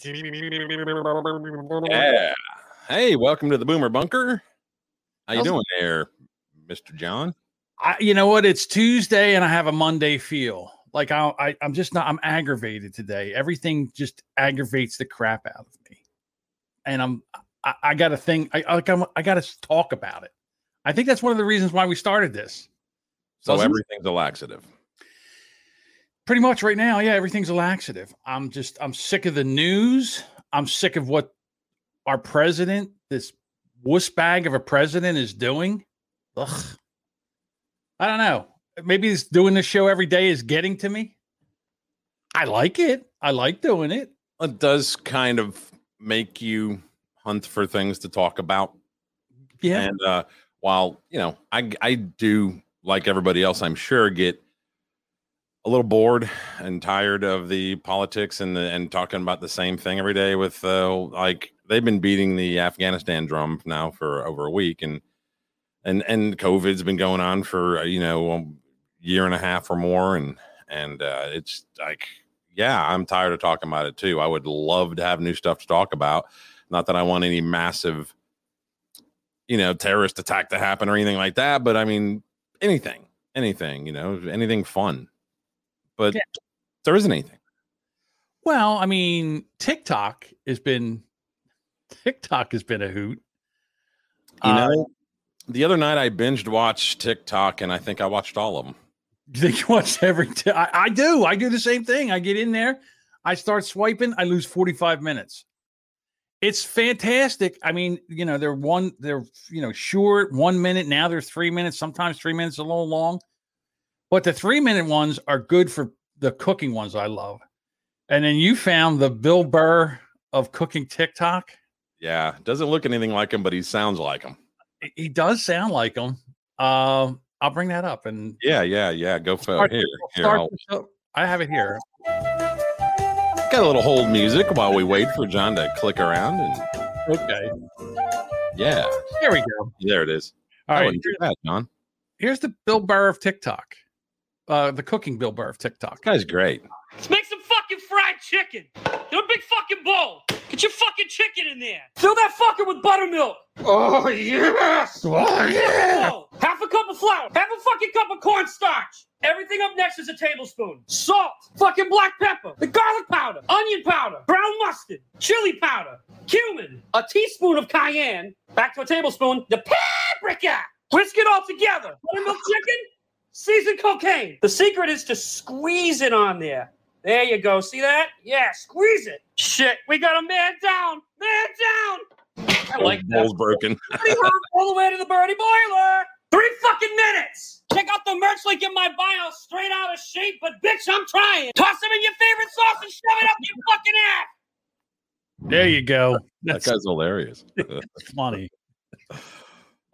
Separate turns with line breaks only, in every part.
Yeah. Hey, welcome to the Boomer Bunker. How you
How's it-
doing there, Mr. John?
I, you know what? It's Tuesday and I have a Monday feel. Like I, I, I'm just not. I'm aggravated today. Everything just aggravates the crap out of me, and I'm. I, I got to thing. I I like. I'm, I got to talk about it. I think that's one of the reasons why we started this.
So
Doesn't it?
everything's a laxative.
Pretty much right now, yeah, everything's a laxative. I'm just. I'm sick of the news. I'm sick of what our president, this wuss bag of a president, is doing. Ugh. I don't know. Maybe it's doing this show every day is getting to me. I like it. I like doing it.
It does kind of make you hunt for things to talk about.
Yeah.
And uh, while you know, I I do like everybody else, I'm sure get a little bored and tired of the politics and the and talking about the same thing every day. With uh, like they've been beating the Afghanistan drum now for over a week, and and and COVID's been going on for uh, you know a year and a half or more, and and uh, it's like yeah, I'm tired of talking about it too. I would love to have new stuff to talk about. Not that I want any massive you know, terrorist attack to happen or anything like that. But I mean, anything, anything, you know, anything fun. But
Yeah.
there isn't anything.
Well, I mean, TikTok has been TikTok has been a hoot.
You
Uh,
know, the other night I binged watched TikTok and I think I watched all of them.
You think you watch every? T- I, I do. I do the same thing. I get in there, I start swiping, I lose forty five minutes. It's fantastic. I mean, you know, they're one, they're you know, short, one minute. Now they're three minutes. Sometimes three minutes a little long, but the three minute ones are good for the cooking ones. I love. And then you found the Bill Burr of cooking TikTok.
Yeah, doesn't look anything like him, but he sounds like him.
He- does sound like him. Um, I'll bring that up and
Yeah, yeah, yeah. Go for
Start-
here. Here, I'll,
the show. I have it here.
got a little hold music while we wait for John to click around. And
Okay,
yeah,
here we go.
there it is.
All
That
right,
wasn't bad, John.
here's the Bill Burr of TikTok. Uh, the cooking Bill Burr of TikTok.
That guy's great.
Let's make some fucking fried chicken. In a big fucking bowl. Get your fucking chicken in there. Fill that fucker with buttermilk.
Oh yes! Oh yeah!
Whoa. Half a cup of flour. Half a fucking cup of cornstarch. Everything up next is a tablespoon. Salt. Fucking black pepper. The garlic powder. Onion powder. Brown mustard. Chili powder. Cumin. A teaspoon of cayenne. Back to a tablespoon. The paprika. Whisk it all together. Buttermilk chicken. Seasoned cocaine. The secret is to squeeze it on there. There you go. See that? Yeah, squeeze it. Shit, we got a man down. Man down. I like that.
Bowl's broken.
Birdie hop all the way to the birdie boiler. Three fucking minutes. Check out the merch link in my bio. Straight out of shape, but bitch, I'm trying. Toss them in your favorite sauce and shove it up your fucking ass.
There you go.
That guy's hilarious.
funny.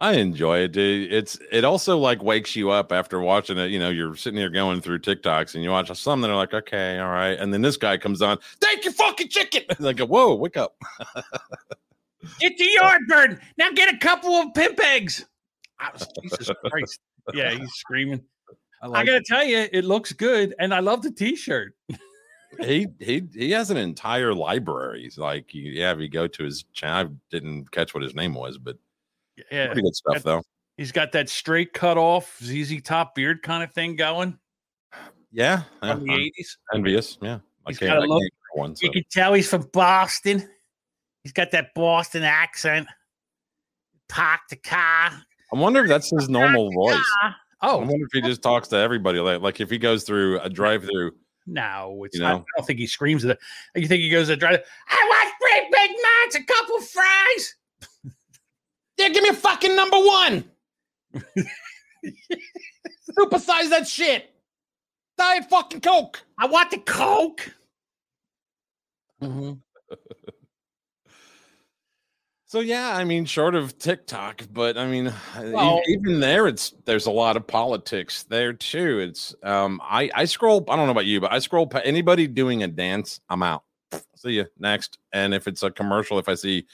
I enjoy it. dude. It's it also like wakes you up after watching it. You know, you're sitting here going through TikToks and you watch some that are like, okay, all right, and then this guy comes on, thank you, fucking chicken. And I go, whoa, wake up.
Get the yard bird. Now get a couple of pimp eggs. I was- Jesus Christ. Yeah, he's screaming.
I,
I gotta tell you, it looks good, and I love the T-shirt.
he he he has an entire library. He's like, you- yeah, if you go to his channel, I didn't catch what his name was, but
Yeah,
pretty good stuff though.
he's got that straight cut off ZZ top beard kind of thing going
Yeah, yeah,
from the eighties.
envious. Yeah, I
He's got a look-
one.
You can tell he's from Boston. He's got that Boston accent. Park the car.
I wonder if that's his normal voice.
Oh, I
wonder if he just talks to everybody like like if he goes through a drive-through.
no, it's
You
not.
know?
I don't think he screams at it. You think he goes to drive? I want three Big Macs, a couple fries.
Yeah, give me a fucking number one. Supersize that shit. Diet fucking Coke.
I want the Coke.
So yeah, I mean, short of TikTok, but I mean,
Well-
even there, it's there's a lot of politics there too. It's um, I I scroll. I don't know about you, but I scroll. Anybody doing a dance, I'm out. See you next. And if it's a commercial, if I see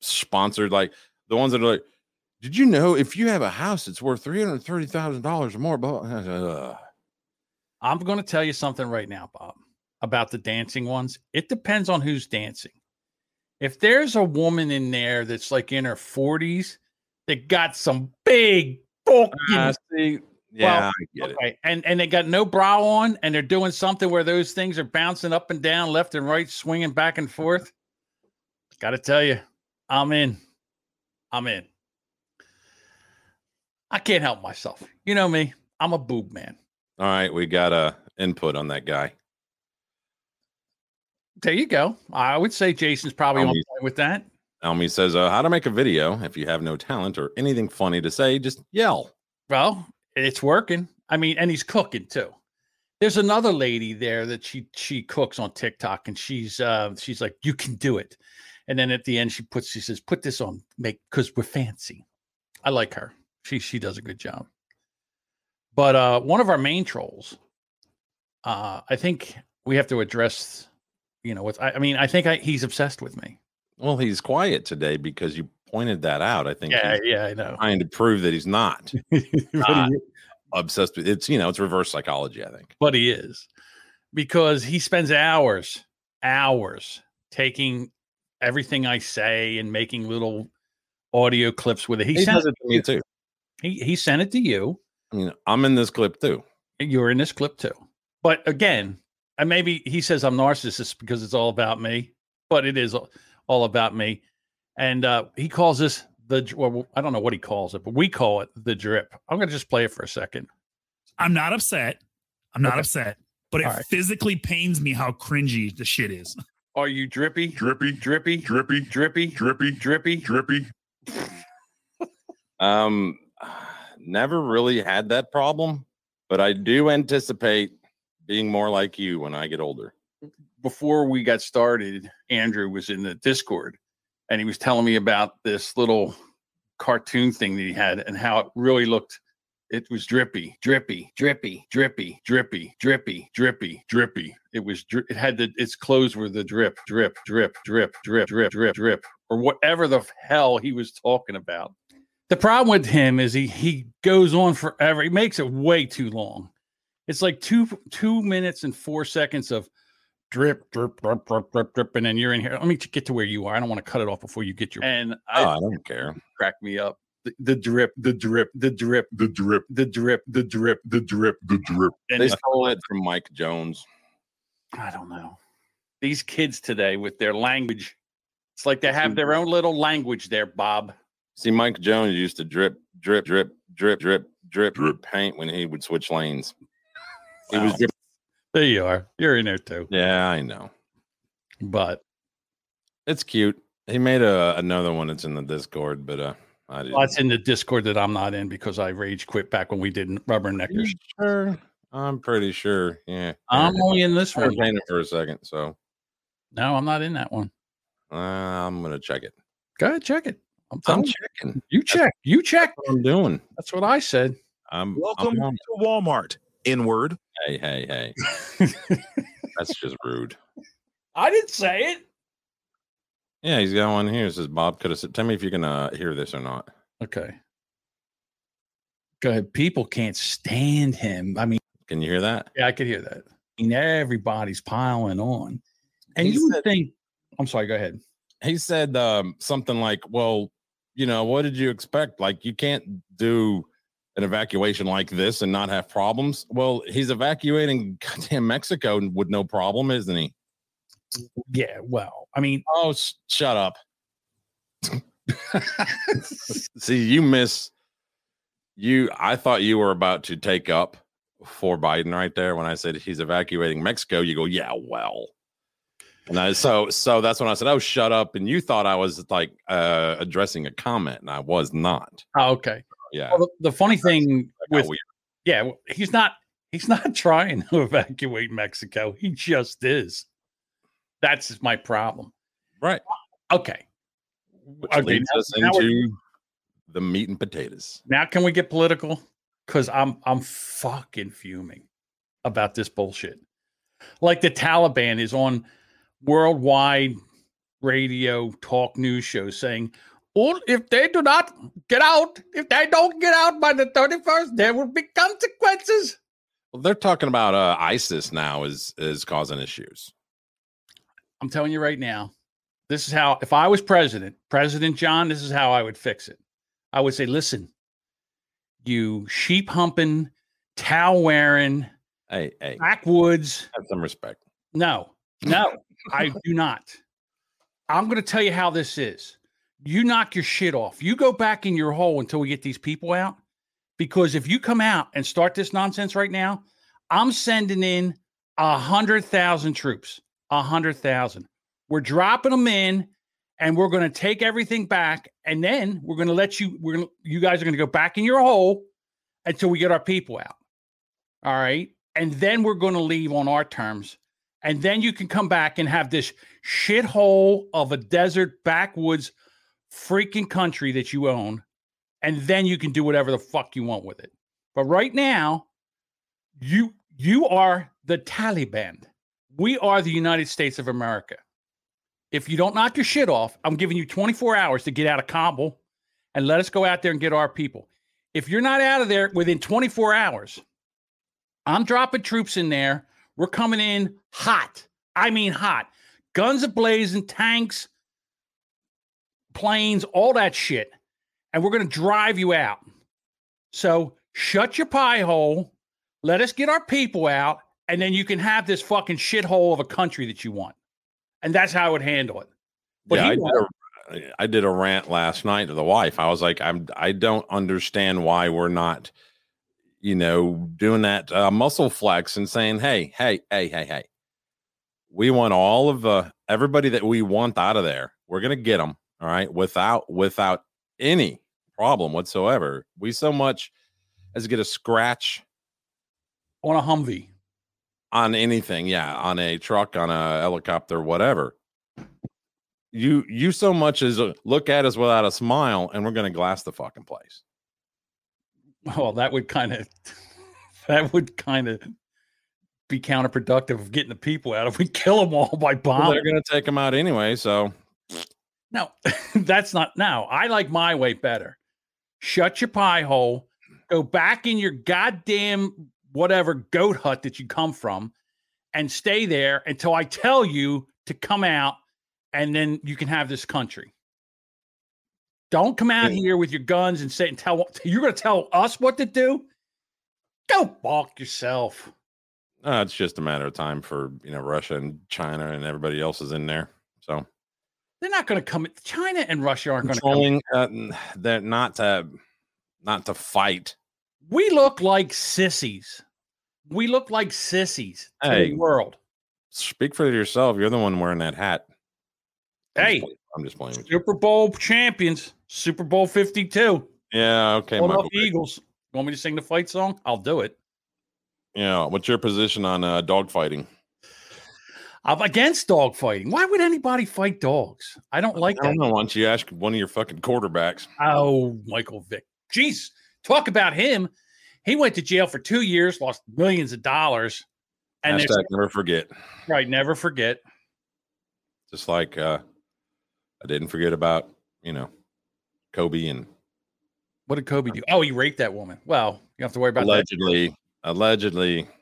sponsored, like the ones that are like, did you know if you have a house, that's worth three hundred thirty thousand dollars or more? But
I'm going to tell you something right now, Bob. about the dancing ones. It depends on who's dancing. If there's a woman in there that's like in her 40s that got some big fucking
Ah, see, yeah,
Well,
get it.
And and they got no bra on, and they're doing something where those things are bouncing up and down, left and right, swinging back and forth. Got to tell you, I'm in. I'm in. I can't help myself. You know me. I'm a boob man.
All right, we got a input on that guy.
There you go. I would say Jason's probably
Um,
on point with that.
Elmi says, uh, "How to make a video? If you have no talent or anything funny to say, just yell."
Well, it's working. I mean, and he's cooking too. There's another lady there that she she cooks on TikTok, and she's uh she's like, "You can do it," and then at the end she puts she says, "Put this on, make because we're fancy." I like her. She she does a good job. But uh one of our main trolls, uh, I think we have to address. You know, with I, I mean, I think I, he's obsessed with me.
Well, he's quiet today because you pointed that out. I think
Yeah, yeah, I know.
trying to prove that he's not Ah. obsessed with it's you know it's reverse psychology. I think.
but he is because he spends hours hours taking everything i say and making little audio clips with it he,
He
sent
does it to me too.
he, he sent it to you
I mean, I'm in this clip too.
you're in this clip too but again and maybe he says i'm narcissist because it's all about me but it is all- all about me and uh he calls this the well, i don't know what he calls it but we call it the drip i'm gonna just play it for a second
I'm not upset. I'm not
Okay.
upset, but it
All right.
physically pains me how cringy the shit is.
Are you drippy
Drippy,
drippy
drippy,
drippy
drippy,
drippy
drippy.
Um, never really had that problem, but I do anticipate being more like you when I get older.
before we got started, Andrew was in the Discord and he was telling me about this little cartoon thing that he had and how it really looked. It was drippy, drippy, drippy, drippy, drippy, drippy, drippy, drippy. It was. Dri- it had the. Its clothes were the drip, drip, drip, drip, drip, drip, drip, drip, or whatever the hell he was talking about. The problem with him is he he goes on forever. He makes it way too long. It's like two two minutes and four seconds of drip, drip, drip, drip, drip, drip, and then you're in here. Let me get to where you are. I don't want to cut it off before you get your. And I
Oh, I don't care.
crack me up. The, the drip, the drip, the drip,
The drip,
the drip, the drip,
the drip, the drip.
and
They stole it from Mike Jones.
I don't know. These kids today with their language, it's like they have their own little language there, Bob.
See, Mike Jones used to drip, drip, drip, drip, drip, drip,
Drip.
paint when he would switch lanes. He was drip-
There you are. You're in there too.
yeah, I know.
But
It's cute. He made a another one that's in the Discord, but uh I didn't.
well, it's in the Discord that I'm not in because I rage quit back when we did Rubberneckers.
You sure? I'm pretty sure. Yeah.
I'm only in this
I
one.
painted for a second, so
No, I'm not in that one.
uh, I'm gonna check it.
Go ahead, check it. I'm
I'm checking.
You check. You check.
What I'm doing.
That's what I said.
I'm
Welcome
I'm
to Walmart. Inward.
Hey, hey, hey. That's just rude.
I didn't say it.
Yeah, he's got one here. It says Bob could have said. Tell me if you can uh, hear this or not.
Okay. Go ahead. People can't stand him. I mean,
Can you hear that?
yeah, I could hear that. I mean, everybody's piling on. And
He
you would think, I'm sorry, go ahead.
He said um, something like, "Well, you know, what did you expect? Like, you can't do an evacuation like this and not have problems." Well, he's evacuating goddamn Mexico with no problem, isn't he?
Yeah, well, I mean,
Oh, s- shut up. See, you miss you. I thought you were about to take up for Biden right there when I said he's evacuating Mexico. You go, yeah, well. And I, so, so that's when I said, "Oh, shut up!" And you thought I was like uh, addressing a comment, and I was not.
oh, okay.
Yeah,
Well, the, the funny thing
I
with,
weird.
yeah, he's not, he's not trying to evacuate Mexico. He just is. That's my problem.
right.
Okay.
Which
Okay,
leads
now-
us into the meat and potatoes.
Now can we get political? Because I'm I'm fucking fuming about this bullshit. Like the Taliban is on worldwide radio talk news shows saying, "Well, if they do not get out, if they don't get out by the 31st, there will be consequences."
Well, they're talking about uh, ISIS now is is causing issues.
I'm telling you right now, this is how, if I was president, President John, this is how I would fix it. I would say, listen, you sheep humping, towel wearing,
Hey, hey,
backwoods.
have some respect.
No, no, I do not. I'm going to tell you how this is. You knock your shit off. You go back in your hole until we get these people out. Because if you come out and start this nonsense right now, I'm sending in a hundred thousand troops. A hundred thousand. We're dropping them in, and we're going to take everything back, and then we're going to let you. We're going. You guys are going to go back in your hole until we get our people out. All right, and then we're going to leave on our terms, and then you can come back and have this shithole of a desert backwoods freaking country that you own, and then you can do whatever the fuck you want with it. But right now, you you are the Taliban. We are the United States of America. If you don't knock your shit off, I'm giving you 24 hours to get out of Kabul and let us go out there and get our people. If you're not out of there within 24 hours, I'm dropping troops in there. We're coming in hot. I mean, hot. Guns ablazing, tanks, planes, all that shit. And we're going to drive you out. So shut your pie hole. Let us get our people out. And then you can have this fucking shithole of a country that you want. And that's how I would handle it. But
yeah, I did, a, I did a rant last night to the wife. I was like, I'm I don't understand why we're not, you know, doing that uh, muscle flex and saying, hey, hey, hey, hey, hey, we want all of the everybody that we want out of there. We're gonna get them, all right, without without any problem whatsoever. We so much as get a scratch
on a Humvee.
On anything, yeah, on a truck, on a helicopter, whatever. You you so much as uh, look at us without a smile, and we're gonna glass the fucking place.
Well, that would kind of that would kind of be counterproductive of getting the people out if we kill them all by
Well,
bombing.
they're gonna take them out anyway, so
No, that's not now. I like my way better. Shut your pie hole, go back in your goddamn whatever goat hut that you come from, and stay there until I tell you to come out, and then you can have this country. Don't come out here with your guns and say and tell you're going to tell us what to do. Go balk yourself.
uh, it's just a matter of time for you know Russia and China and everybody else is in there. So
They're not going to come. China and Russia aren't going to come.
uh, not to not to fight.
We look like sissies. We look like sissies to
Hey.
the world.
Speak for yourself. You're the one wearing that hat. I'm
Hey,
playing- I'm just playing.
Super Bowl champions, Super Bowl 52.
Yeah, okay.
Philadelphia
Michael Vick.
Eagles. Want me to sing the fight song? I'll do it.
Yeah, what's your position on uh, dog fighting?
I'm against dog fighting. Why would anybody fight dogs? I don't like
I don't
that.
know. Why don't you ask one of your fucking quarterbacks?
Oh, Michael Vick. Jeez, talk about him. He went to jail for two years, lost millions of dollars. And
Hashtag never forget.
right, never forget.
Just like uh, I didn't forget about you know Kobe and
What did Kobe do? Oh, he raped that woman. Well, you don't have to worry about
allegedly, allegedly.
that.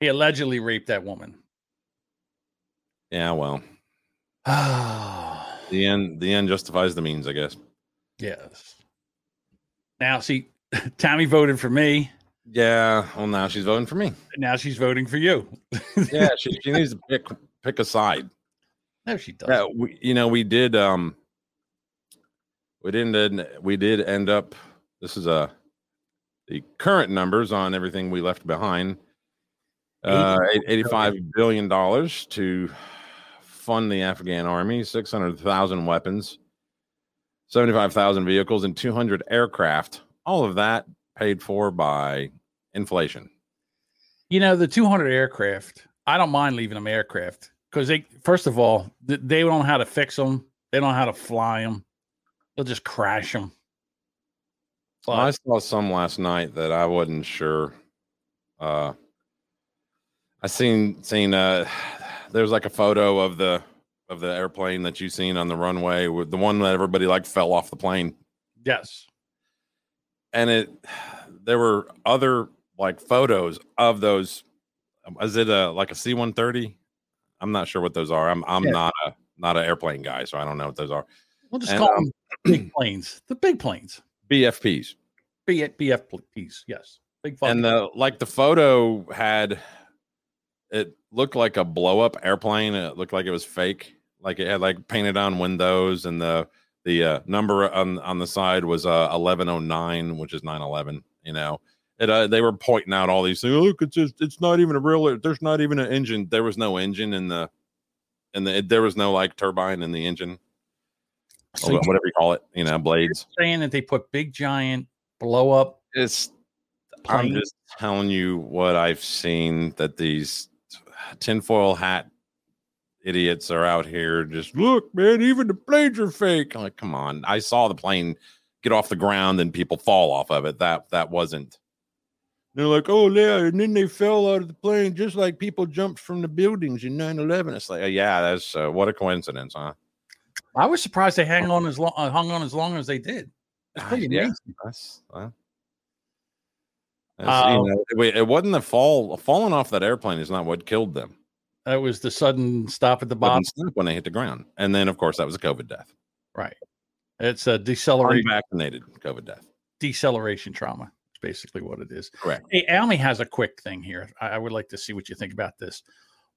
He allegedly raped that woman.
Yeah, well, the end. The end justifies the means, I guess.
yes. Now, see, Tommy voted for me.
Yeah. Well, now she's voting for me.
Now she's voting for you.
Yeah, she, she needs to pick pick a side.
No, she doesn't.
Yeah, we, you know, we did. Um, we didn't. We did end up. This is a the current numbers on everything we left behind. Uh, eight- eighty-five billion dollars to fund the Afghan army, six hundred thousand weapons, seventy-five thousand vehicles, and two hundred aircraft. All of that paid for by inflation.
You know, the 200 aircraft, I don't mind leaving them aircraft because they, first of all, they don't know how to fix them. They don't know how to fly them. They'll just crash them.
Well, I saw some last night that I wasn't sure. Uh, I seen seen uh, there's like a photo of the of the airplane that you seen on the runway with the one that everybody like fell off the plane,
yes.
And it there were other like photos of those. Is it a like a C one thirty? I'm not sure what those are. I'm I'm
Yeah.
not a not an airplane guy, so I don't know what those are.
We'll just
And,
call
um,
them big planes. The big planes.
BFPs.
B BFPs. Yes. Big fucking
and the like the photo had it looked like a blow up airplane it looked like it was fake like it had like painted on windows and the the uh, number on on the side was uh 1109 which is 911 you know. It uh, they were pointing out all these things look it's just it's not even a real there's not even an engine. There was no engine in the in the there was no like turbine in the engine.
So
whatever you call it you know blades.
Saying that they put big giant blow up
it's I'm just telling you what I've seen that these tinfoil hat idiots are out here. Just look, man, even the planes are fake. I'm like, come on. I saw the plane get off the ground and people fall off of it. That that wasn't. They're like, oh yeah, and then they fell out of the plane just like people jumped from the buildings in 9-11. It's like, yeah, that's uh, what a coincidence, huh?
I was surprised they hang on as long uh, hung on as long as they did. That's pretty
Yeah.
amazing.
That's, well, that's, you
Um,
know, wait, it wasn't the fall falling off that airplane is not what killed them.
That was the sudden stop at the bottom.
When they hit the ground. And then, of course, that was a COVID death.
Right. It's a deceleration
Unvaccinated COVID death.
deceleration trauma. It's basically what it is.
Correct.
Hey, Almy has a quick thing here. I, I would like to see what you think about this.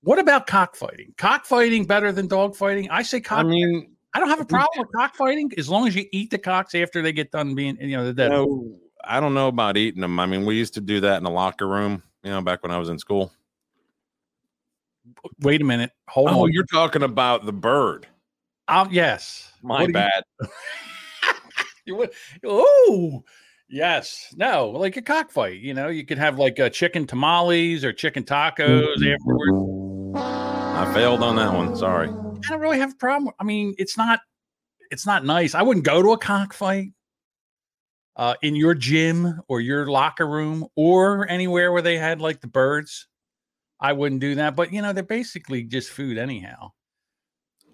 What about cockfighting? Cockfighting better than dogfighting? I say cock.
I mean,
I don't have a problem with cockfighting as long as you eat the cocks after they get done being, you know, the dead.
no, I don't know about eating them. I mean, we used to do that in the locker room, you know, back when I was in school.
Wait a minute. Hold
Oh,
on.
you're talking about the bird.
Um, yes.
My
What you-
bad.
You would, oh, yes. No, like a cockfight. You know, you could have like a chicken tamales or chicken tacos afterwards.
I failed on that one. Sorry.
I don't really have a problem. I mean, it's not, it's not nice. I wouldn't go to a cockfight uh, in your gym or your locker room or anywhere where they had like the birds. I wouldn't do that. But you know, they're basically just food anyhow.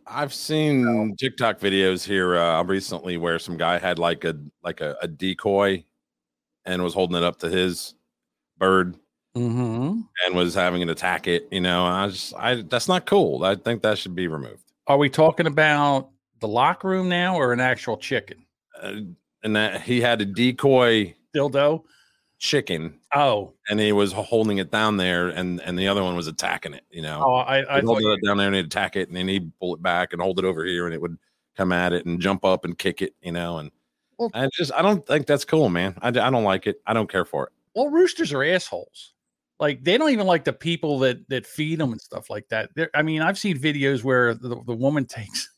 I've seen TikTok videos here uh, recently where some guy had like a like a, a decoy and was holding it up to his bird
Mm-hmm.
and was having it attack it. You know, I just I that's not cool. I think that should be removed.
Are we talking about the locker room now or an actual chicken?
Uh, and that he had a decoy
Dildo?
Chicken
Oh,
and he was holding it down there and and the other one was attacking it you know
oh, I, I
hold it down there and he'd attack it and then he'd pull it back and hold it over here and it would come at it and jump up and kick it you know and
Well-
i just i don't think that's cool man I, I don't like it i don't care for it
well, roosters are assholes. Like they don't even like the people that that feed them and stuff like that. They're, I mean, I've seen videos where the, the woman takes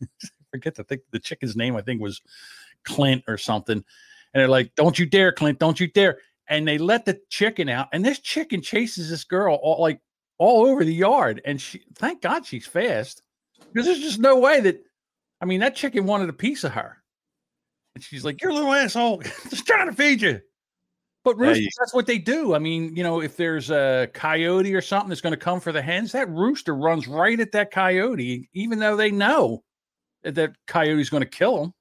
forget to think the chicken's name. I think was Clint or something, and they're like, "Don't you dare, Clint! Don't you dare!" And they let the chicken out, and this chicken chases this girl all like all over the yard. And she, thank God, she's fast because there's just no way that. I mean, that chicken wanted a piece of her, and she's like, "You're a little asshole, just trying to feed you." But
Yeah,
roosters,
you-
that's what they do. I mean, you know, if there's a coyote or something that's going to come for the hens, that rooster runs right at that coyote, even though they know that that coyote's going to kill them.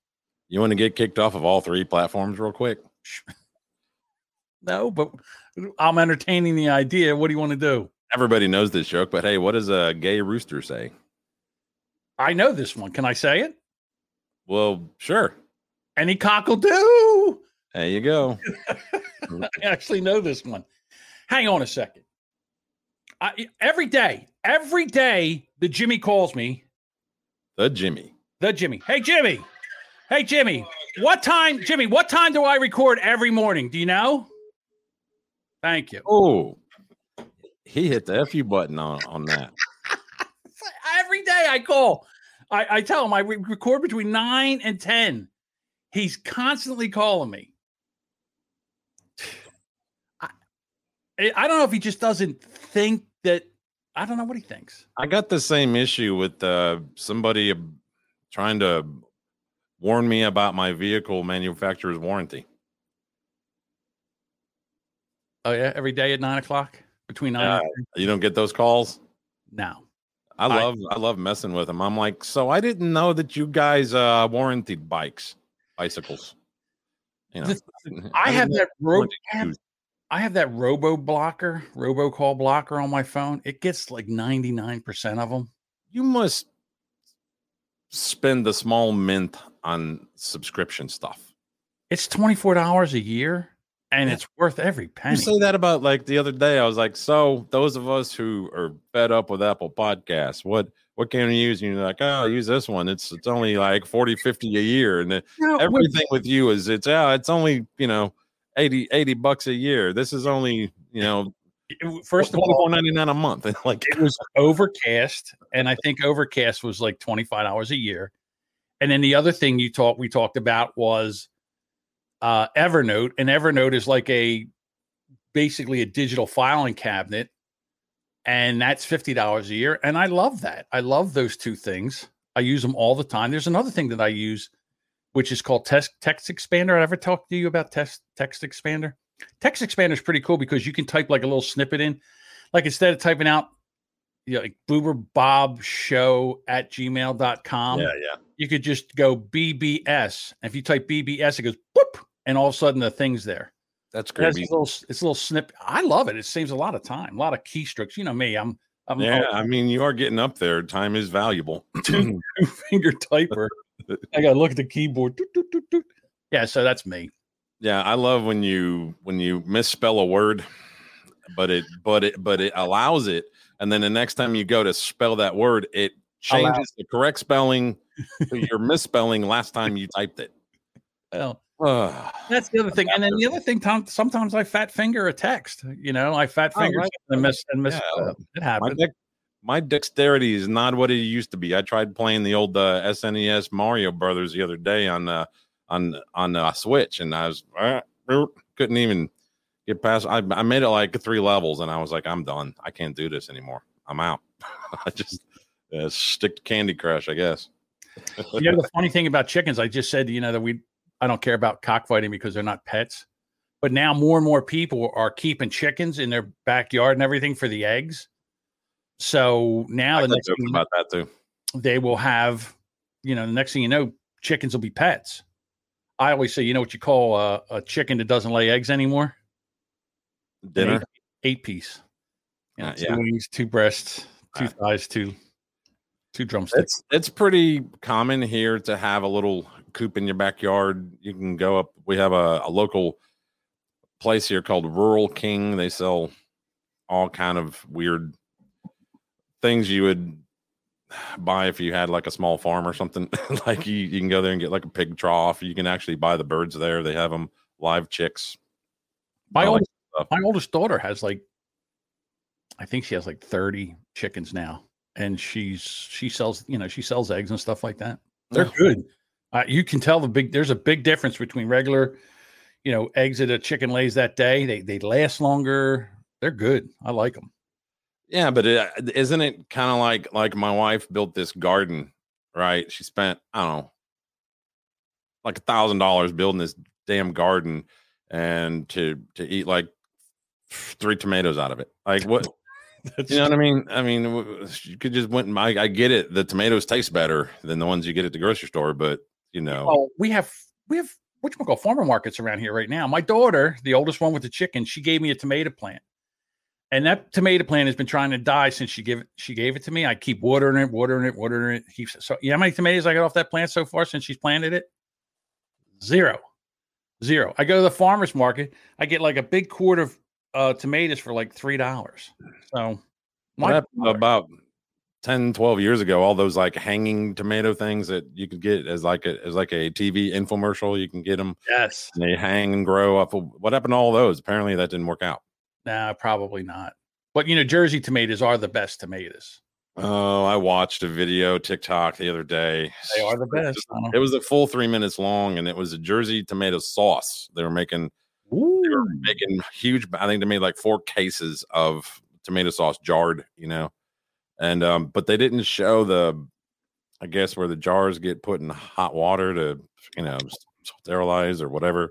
you want to get kicked off of all three platforms real quick
No, but I'm entertaining the idea. What do you want to do?
everybody knows this joke but hey what does a gay rooster say
I know this one. Can I say it?
well sure
Any cockle do.
there you go
I actually know this one. Hang on a second. I, every day, every day, the Jimmy calls me.
the jimmy
The Jimmy. Hey, Jimmy. Hey, Jimmy. What time, Jimmy? What time do I record every morning? Do you know? Thank you.
oh he hit the fu button on on that
Every day I call. I, I tell him I record between nine and ten. He's constantly calling me. I, I don't know if he just doesn't think that. I don't know what he thinks.
I got the same issue with uh, somebody trying to warn me about my vehicle manufacturer's warranty.
Oh yeah, every day at nine o'clock between nine.
You don't get those calls?
No.
I
I-
love I love messing with them. I'm like, so I didn't know that you guys uh warranted bikes, bicycles. You know,
The- I have that
warranty
I have. I have that robo blocker, robocall blocker on my phone. It gets like 99% of them.
You must spend the small mint on subscription stuff.
It's $24 a year and
Yeah.
it's worth every penny.
You say that about like the other day. I was like, so those of us who are fed up with Apple Podcasts, what what can we use? And you're like, oh, use this one. It's it's only like 40, 50 a year. And then
You know,
everything with you is it's yeah, it's only, you know, 80, 80 bucks a year. This is only, you know,
first of all,
99 a month. like
it was overcast and i think overcast was like 25 hours a year and then the other thing you talked we talked about was uh evernote and evernote is like a basically a digital filing cabinet and that's $50 a year and i love that. I love those two things. I use them all the time. There's another thing that i use which is called text text expander. I ever talked to you about text text expander? Text expander is pretty cool because you can type like a little snippet in. Like instead of typing out you know, like Boober Bob Show at gmail.com,
yeah, yeah.
you could just go BBS. And if you type BBS, it goes and all of a sudden the thing's there.
That's
It has
creepy.
a little, it's a little snip. I love it. It saves a lot of time, a lot of keystrokes. You know me, I'm, I'm
Yeah, I mean, you are getting up there. Time is valuable.
two finger typer. I got to look at the keyboard. Doot, doot, doot. Yeah, so that's me.
Yeah, I love when you when you misspell a word, but it but it but it allows it, and then the next time you go to spell that word, it
Allow-
changes the correct spelling to your misspelling last time you typed it.
Well, That's the other thing. And then the other thing, Tom, sometimes I fat finger a text. You know, I fat
Oh,
finger
right.
and miss and miss.
Yeah.
uh, it
my,
happens.
dex- my dexterity is not what it used to be. I tried playing the old uh, SNES Mario Brothers the other day on uh, on on uh, Switch, and I was uh, couldn't even get past. I, I made it like three levels, and I was like, I'm done. I can't do this anymore. I'm out. I just uh, stick to Candy Crush, I guess.
you know the funny thing about chickens i just said you know that we i don't care about cockfighting because they're not pets but now more and more people are keeping chickens in their backyard and everything for the eggs so now
I
the next thing
about that too.
they will have you know the next thing you know chickens will be pets i always say you know what you call a, a chicken that doesn't lay eggs anymore
Dinner.
eight, eight piece you know,
Uh,
two
yeah.
wings two breasts two
Uh,
thighs two two drumsticks
It's it's pretty common here to have a little coop in your backyard. You can go up. We have a, a local place here called Rural King. They sell all kind of weird things you would buy if you had like a small farm or something. like you, you can go there and get like a pig trough. You can actually buy the birds there. They have them live chicks.
My
I
oldest, my oldest daughter has like, I think she has like thirty chickens now, and she's she sells you know she sells eggs and stuff like that. They're
Yeah.
good. Uh, you can tell the big. There's a big difference between regular, you know, eggs that a chicken lays that day. They they last longer. They're good. I like them.
Yeah, but it, isn't it kind of like like my wife built this garden, right? She spent I don't know, like a thousand dollars building this damn garden, and to to eat like three tomatoes out of it. Like what? You know what I mean? I mean, you could just went. and- I, I get it. The tomatoes taste better than the ones you get at the grocery store, but you know,
we have we have which you call farmer markets around here right now. My daughter, the oldest one with the chicken, she gave me a tomato plant, and that tomato plant has been trying to die since she gave it. She gave it to me. I keep watering it, watering it, watering it. Keeps so. You know how many tomatoes I got off that plant so far since she's planted it? Zero, zero. I go to the farmers market. I get like a big quart of uh, tomatoes for like three dollars. So,
what about 10 12 years ago all those like hanging tomato things that you could get as like a as like a tv infomercial you can get them
yes,
and they hang and grow up what happened to all those? Apparently that didn't work out.
Nah, probably not. But you know, Jersey tomatoes are the best tomatoes.
oh i watched a video tiktok the other day.
They are the best.
just-
I don't-
it was a full three minutes long and it was a jersey tomato sauce. They were making they were making huge i think they made like four cases of tomato sauce jarred you know and um but they didn't show the i guess where the jars get put in hot water to you know sterilize or whatever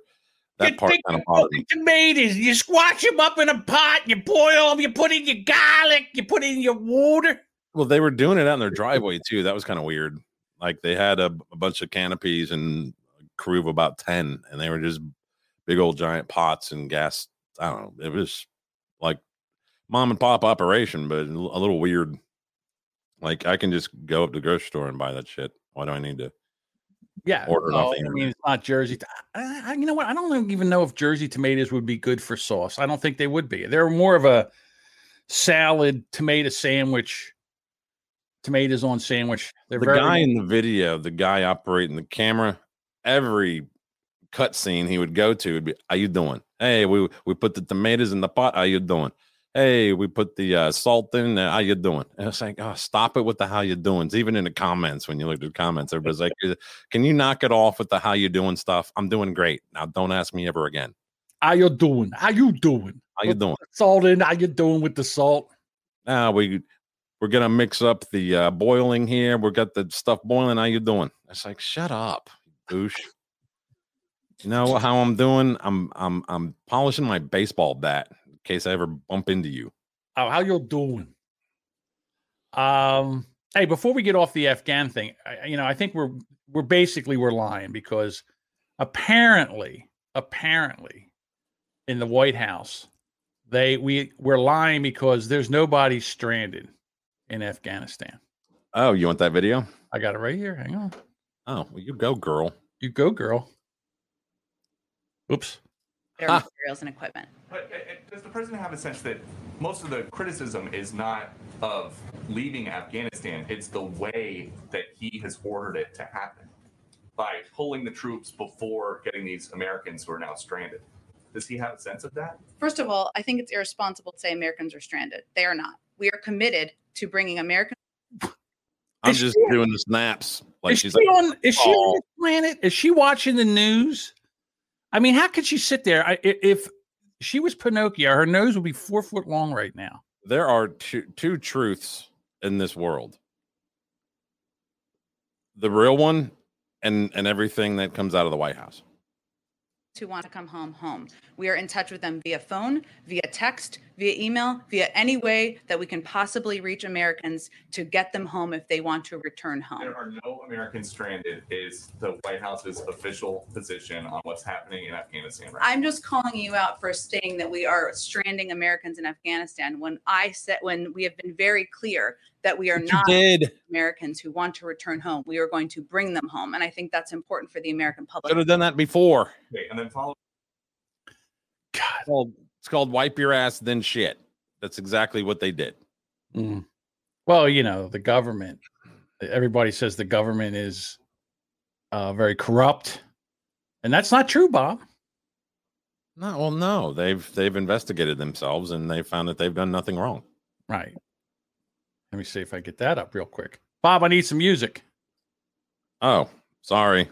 that
You
part kind of bothered me
tomatoes, you squash them up in a pot, you boil them, you put in your garlic, you put in your water.
well they were doing it out in their driveway too that was kind of weird like they had a, a bunch of canopies and a crew of about 10 and they were just big old giant pots and gas I don't know. It was like mom and pop operation, but a little weird. Like I can just go up to the grocery store and buy that shit. Why do I need to?
Yeah,
Order the
I mean it's not Jersey. I, I, you know what? I don't even know if Jersey tomatoes would be good for sauce. I don't think they would be. They're more of a salad tomato sandwich. Tomatoes on sandwich. They're
the guy in the video, the guy operating the camera, every cut scene he would go to would be, "How you doing? Hey, we we put the tomatoes in the pot. How you doing? Hey, we put the uh, salt in. How you doing?" And it's like, oh, stop it with the "How you doing." It's Even in the comments, when you look at the comments, everybody's like, "Uh, "Can you knock it off with the "How you doing" stuff?" I'm doing great. Now, don't ask me ever again.
How you doing? How you doing?
How you doing?
Salt in. How you doing with the salt?
Now we we're gonna mix up the uh, boiling here. We got the stuff boiling. How you doing? It's like, shut up, douche. You know how I'm doing? I'm I'm I'm polishing my baseball bat case I ever bump into you.
Oh, how you doing? Um. Hey, before we get off the Afghan thing, I, you know, I think we're we're basically we're lying because apparently, apparently, in the White House, they we we're lying because there's nobody stranded in Afghanistan.
Oh, you want that video?
I got it right here. Hang on.
Oh, well, you go, girl.
You go, girl. Oops.
Their
Ah.
materials and equipment.
But uh, uh, does the president have a sense that most of the criticism is not of leaving Afghanistan, it's the way that he has ordered it to happen by pulling the troops before getting these Americans who are now stranded? Does he have a sense of that?
First of all, I think it's irresponsible to say Americans are stranded. They are not. We are committed to bringing Americans.
I'm
Is
just
she-
doing the snaps. Like
is she
like,
on? Is she on
"Oh."
this planet? Is she watching the news? I mean, how could she sit there? I, i- if she was Pinocchio, her nose would be four foot long right now.
there are two two truths in this world. The real one and and everything that comes out of the White House.
who want to come home home. We are in touch with them via phone, via text, via email, via any way that we can possibly reach Americans to get them home if they want to return home.
There are no Americans stranded, is the White House's official position on what's happening in Afghanistan right
I'm just calling you out for saying that we are stranding Americans in Afghanistan when I said when we have been very clear that we are
You
not
did.
Americans who want to return home. We are going to bring them home. And I think that's important for the American public.
Should have done that before.
Okay, and then follow
God.
It's called, it's called wipe your ass then shit. That's exactly what they did.
Mm. Well, you know, the government. Everybody says the government is uh, very corrupt, and that's not true, Bob.
No, well, no, they've they've investigated themselves and they found that they've done nothing wrong.
Right. Let me see if I get that up real quick. Bob, I need some music.
Oh, sorry.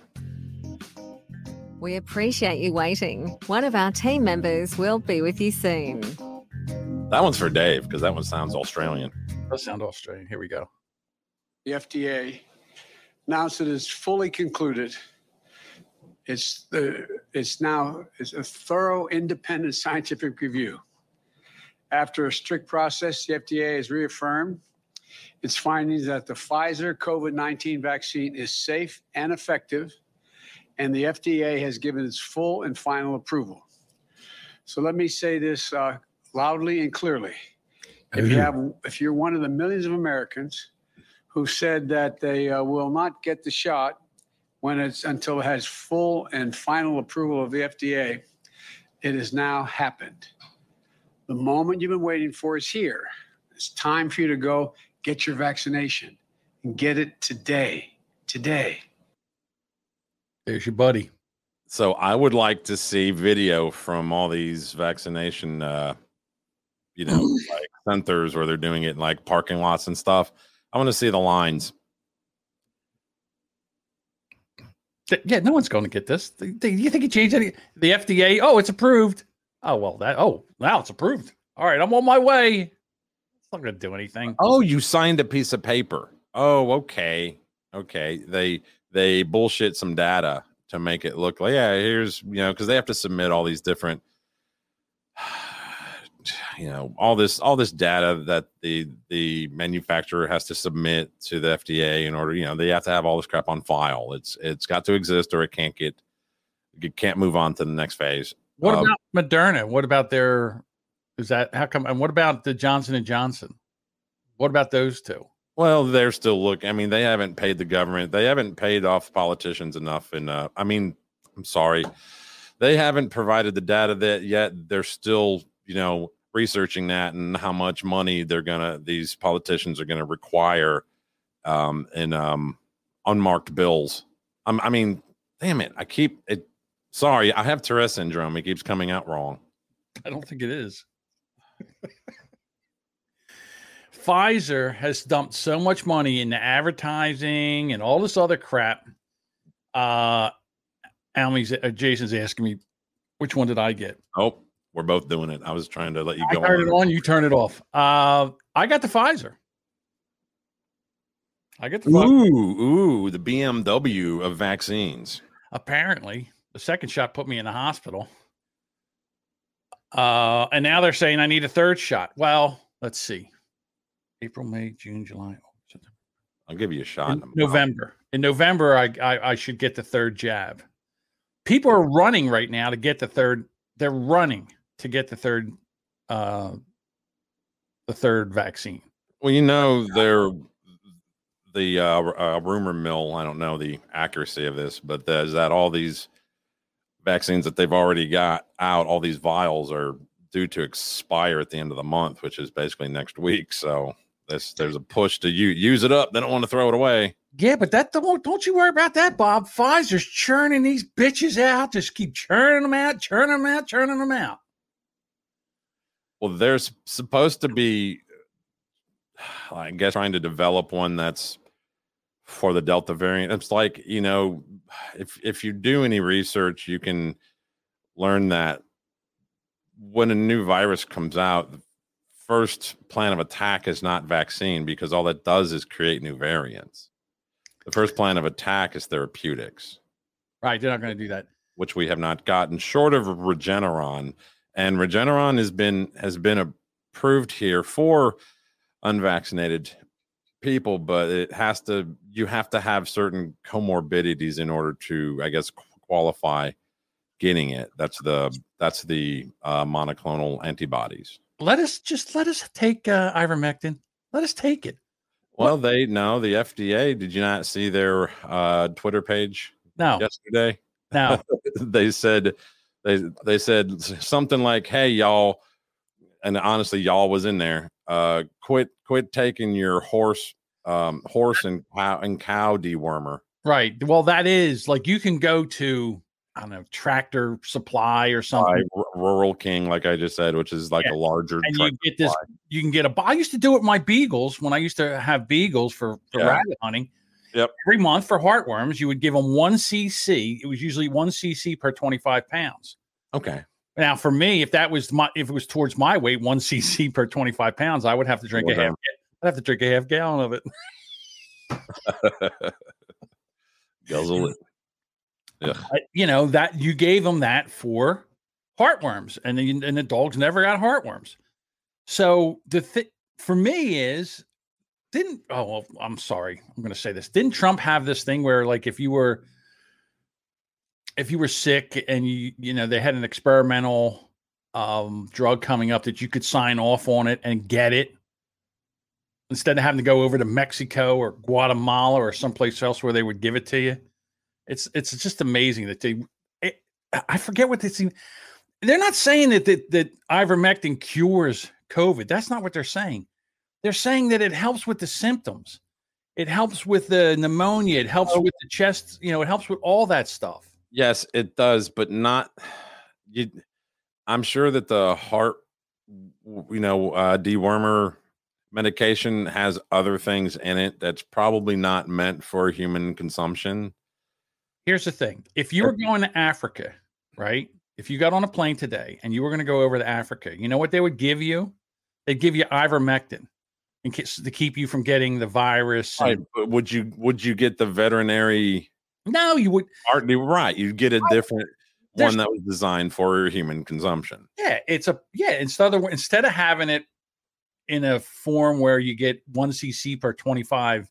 We appreciate you waiting. One of our team members will be with you soon.
That one's for Dave because that one sounds Australian.
Does sound Australian. Here we go.
the FDA announced it is fully concluded. It's the it's now it's a thorough independent scientific review. After a strict process, the FDA has reaffirmed its findings that the Pfizer COVID-19 vaccine is safe and effective, and the FDA has given its full and final approval. So let me say this uh, loudly and clearly. If you have, if you're one of the millions of Americans who said that they uh, will not get the shot when it's until it has full and final approval of the FDA. It has now happened. The moment you've been waiting for is here. It's time for you to go get your vaccination and get it today. Today.
There's your buddy.
So I would like to see video from all these vaccination, uh, you know, like centers where they're doing it in like parking lots and stuff. I want to see the lines.
Yeah, no one's going to get this. Th- th- you think he changed any? The FDA? Oh, it's approved. Oh well, that. Oh, now it's approved. All right, I'm on my way. It's not going to do anything.
Oh, you signed a piece of paper. Oh, okay, okay. They they bullshit some data to make it look like yeah. Here's you know because they have to submit all these different, you know, all this all this data that the the manufacturer has to submit to the FDA in order. You know, they have to have all this crap on file. It's it's got to exist or it can't get it can't move on to the next phase.
What
Um,
about Moderna? What about their? Is that how come? And what about the Johnson and Johnson? What about those two?
Well, they're still looking. I mean, they haven't paid the government. They haven't paid off politicians enough. And uh, I mean, I'm sorry, they haven't provided the data that yet. They're still, you know, researching that and how much money they're gonna. These politicians are gonna require um, in um, unmarked bills. Um, I mean, damn it! I keep it. Sorry, I have Tourette syndrome. It keeps coming out wrong.
I don't think it is. Pfizer has dumped so much money into advertising and all this other crap. Uh, Almy's, uh, Jason's asking me, which one did I get?
Oh, we're both doing it. I was trying to let you
I
go.
turn it
on.
on, you turn it off. Uh, I got the Pfizer. I get the Pfizer.
Ooh, ooh, the BMW of vaccines.
Apparently, the second shot put me in the hospital. Uh, and now they're saying I need a third shot. Well, let's see. April, May, June, July,
I'll give you a shot.
in November. In November, I, I I should get the third jab. People are running right now to get the third. They're running to get the third, uh, the third vaccine.
Well, you know, they're the uh, uh, rumor mill. I don't know the accuracy of this, but there's that all these vaccines that they've already got out, all these vials are due to expire at the end of the month, which is basically next week. So this there's a push to use it up. They don't want to throw it away.
Yeah, but that don't don't you worry about that, Bob. Pfizer's churning these bitches out. Just keep churning them out, churning them out, churning them out.
Well, there's supposed to be, I guess, trying to develop one that's for the Delta variant. It's like you know, if if you do any research, you can learn that when a new virus comes out, first plan of attack is not vaccine because all that does is create new variants. The first plan of attack is therapeutics
Right, they're not going to do that.
which we have not gotten short of Regeneron. And Regeneron has been has been approved here for unvaccinated people, but it has to you have to have certain comorbidities in order to, I guess, qualify getting it. That's the that's the uh, monoclonal antibodies.
Let us just let us take uh, ivermectin. Let us take it.
Well, they no, the FDA. Did you not see their uh, Twitter page
No,
yesterday?
no.
they said they they said something like, "Hey, y'all," and honestly, y'all was in there. Uh, quit quit taking your horse, um, horse and cow and cow dewormer.
Right. Well, that is like you can go to I don't know tractor supply or something,
Rural King, like I just said, which is like
Yeah.
a larger.
and you get this.
supply.
You can get a. I used to do it with my beagles when I used to have beagles for, for
Yeah.
rabbit hunting.
Yep.
Every month for heartworms, you would give them one cc. It was usually one cc per twenty five pounds.
Okay.
Now, for me, if that was my if it was towards my weight, one cc per twenty five pounds, I would have to drink a half. I'd have to drink a half gallon of it.
Guzzle it.
I- you know that you gave them that for heartworms, and the, and the dogs never got heartworms. So the thing for me is didn't oh well, I'm sorry I'm going to say this didn't Trump have this thing where like if you were if you were sick and you you know they had an experimental um drug coming up that you could sign off on it and get it instead of having to go over to Mexico or Guatemala or someplace else where they would give it to you. It's it's just amazing that they. It, I forget what they seem. They're not saying that that that ivermectin cures COVID. That's not what they're saying. They're saying that it helps with the symptoms. It helps with the pneumonia. It helps with the chest. You know, it helps with all that stuff.
Yes, it does, but not you. I'm sure that the heart, you know, uh, dewormer medication has other things in it that's probably not meant for human consumption.
Here's the thing: if you were going to Africa, right? If you got on a plane today and you were going to go over to Africa, you know what they would give you? They'd give you ivermectin in case to keep you from getting the virus. and-
Right, but would you would you get the veterinary
No, you would.
Right, you'd get a different one that was designed for human consumption.
Yeah, it's a yeah. Instead of instead of having it in a form where you get one cc per twenty five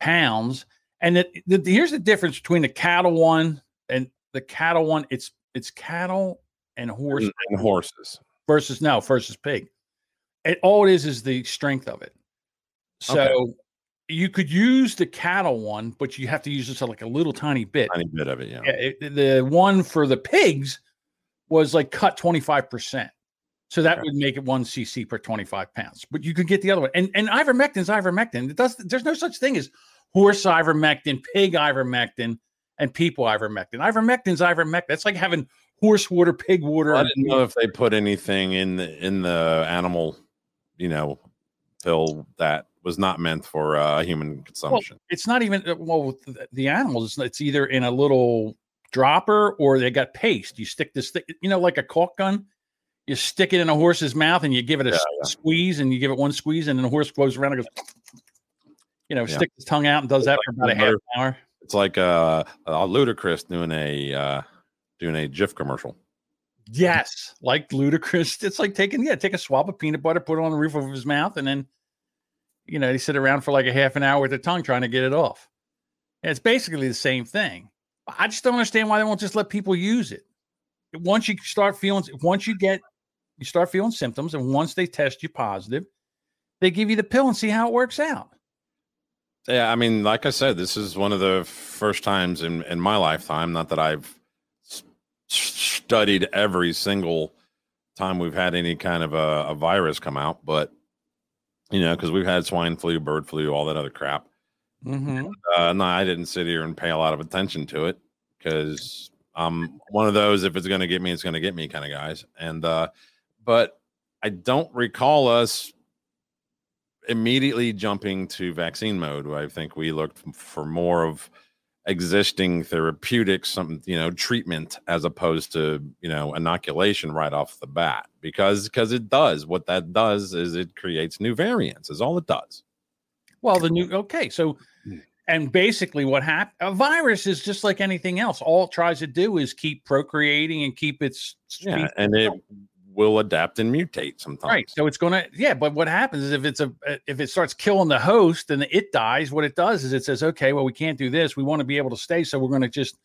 pounds, and it, the, here's the difference between the cattle one and the cattle one. It's it's cattle and horse
And, horses.
versus no versus pig. It all it is is the strength of it. So
Okay.
you could use the cattle one, but you have to use just like a little tiny bit.
Tiny bit of it, yeah.
Yeah, it- the one for the pigs was like cut 25%. So that
Okay.
would make it one cc per 25 pounds. But you could get the other one. And and ivermectin is ivermectin. It does there's no such thing as horse ivermectin, pig ivermectin, and people ivermectin. Ivermectin's ivermectin. That's like having horse water, pig water.
I didn't know if they put anything in the in the animal, you know, pill that was not meant for uh, human
Well,
consumption.
it's not even uh, well the, animals. It's either in a little dropper or they got paste. You stick this, thing, you know, like a caulk gun. You stick it in a horse's mouth and you give it a
Yeah, yeah.
squeeze, and you give it one squeeze, and then the horse goes around and goes, you know,
Yeah.
stick his tongue out and does that for about a half an hour.
It's like uh, uh Ludacris doing a uh, doing a Jif commercial.
Yes, like Ludacris. It's like taking yeah, take a swab of peanut butter, put it on the roof of his mouth, and then you know they sit around for like a half an hour with their tongue trying to get it off. And it's basically the same thing. I just don't understand why they won't just let people use it. Once you start feeling, once you get, you start feeling symptoms, and once they test you positive, they give you the pill and see how it works out.
Yeah, I mean, like I said, this is one of the first times in in my lifetime. Not that I've studied every single time we've had any kind of a, a virus come out, but you know, because we've had swine flu, bird flu, all that other crap.
Mm-hmm.
Uh, no, I didn't sit here and pay a lot of attention to it because I'm one of those. If it's going to get me, it's going to get me kind of guys. And uh, but I don't recall us immediately jumping to vaccine mode. I think we looked for more of existing therapeutics, some you know treatment as opposed to you know inoculation right off the bat because because it does what that does is it creates new variants is all it does.
Well, the new okay, so hmm. and basically what happened a virus is just like anything else. All it tries to do is keep procreating and keep its
Yeah, and it will adapt and mutate sometimes.
right. So it's gonna yeah, but what happens is if it's a uh, if it starts killing the host and it dies, what it does is it says, okay, well, we can't do this. We want to be able to stay, so we're gonna just,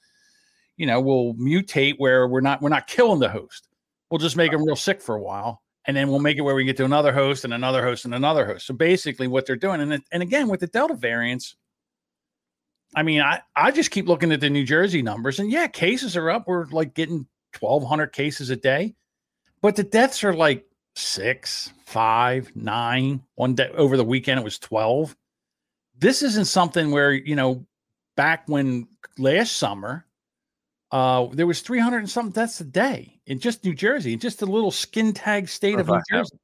you know, we'll mutate where we're not we're not killing the host. We'll just make them real sick for a while. And then we'll make it where we get to another host and another host and another host. So basically, what they're doing, and it, and again with the Delta variants, I mean, I, I just keep looking at the New Jersey numbers, and yeah, cases are up. We're like getting 1,200 cases a day, but the deaths are like six, five, nine. One day over the weekend, it was 12. This isn't something where, you know, back when last summer, uh, there was 300 and something deaths a day in just New Jersey, in just a little skin tag state of New
have-
Jersey.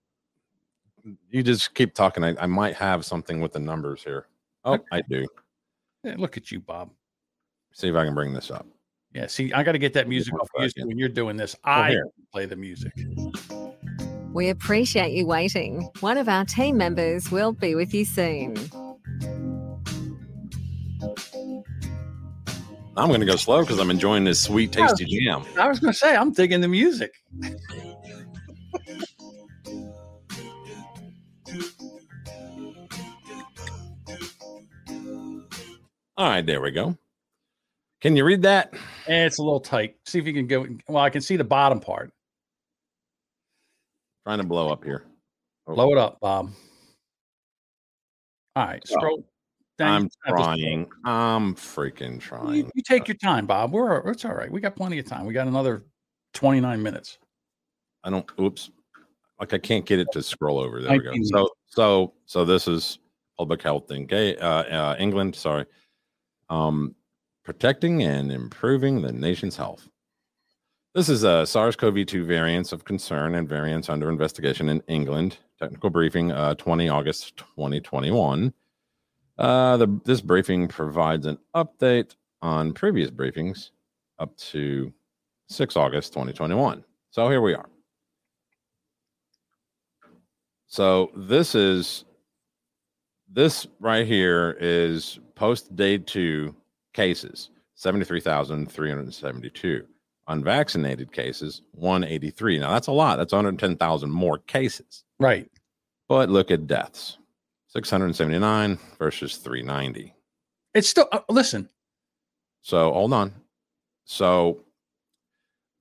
You just keep talking. I, I might have something with the numbers here. Oh, I do.
Yeah, look at you, Bob.
See if I can bring this up.
Yeah, see, I got to get that music off. Usually
second.
when you're doing this, I play the music.
We appreciate you waiting. One of our team members will be with you soon.
I'm going to go slow because I'm enjoying this sweet, oh, tasty jam.
I was going to say, I'm digging the music.
All right, there we go. Can you read that?
Eh, it's a little tight. See if you can go. Well, I can see the bottom part.
Trying to blow up here. Oh,
Blow it up, Bob. All right, scroll. down.
I'm
You don't have to scroll.
trying. I'm freaking trying.
you take your time, Bob. We're it's all right. We got plenty of time. We got another 29 minutes.
I don't. Oops. Like I can't get it to scroll over. There we go. So so so this is public health in gay uh, uh, England. Sorry. Um, protecting and improving the nation's health. This is a SARS-CoV-2 variants of concern and variants under investigation in England. Technical briefing, uh, 20 August 2021. Uh, the, this briefing provides an update on previous briefings up to 6 August 2021. So here we are. So this is this right here is post day two cases 73,372. Unvaccinated cases 183. Now that's a lot. That's 110,000 more cases.
Right.
But look at deaths 679 versus 390.
It's still uh, listen.
So hold on. So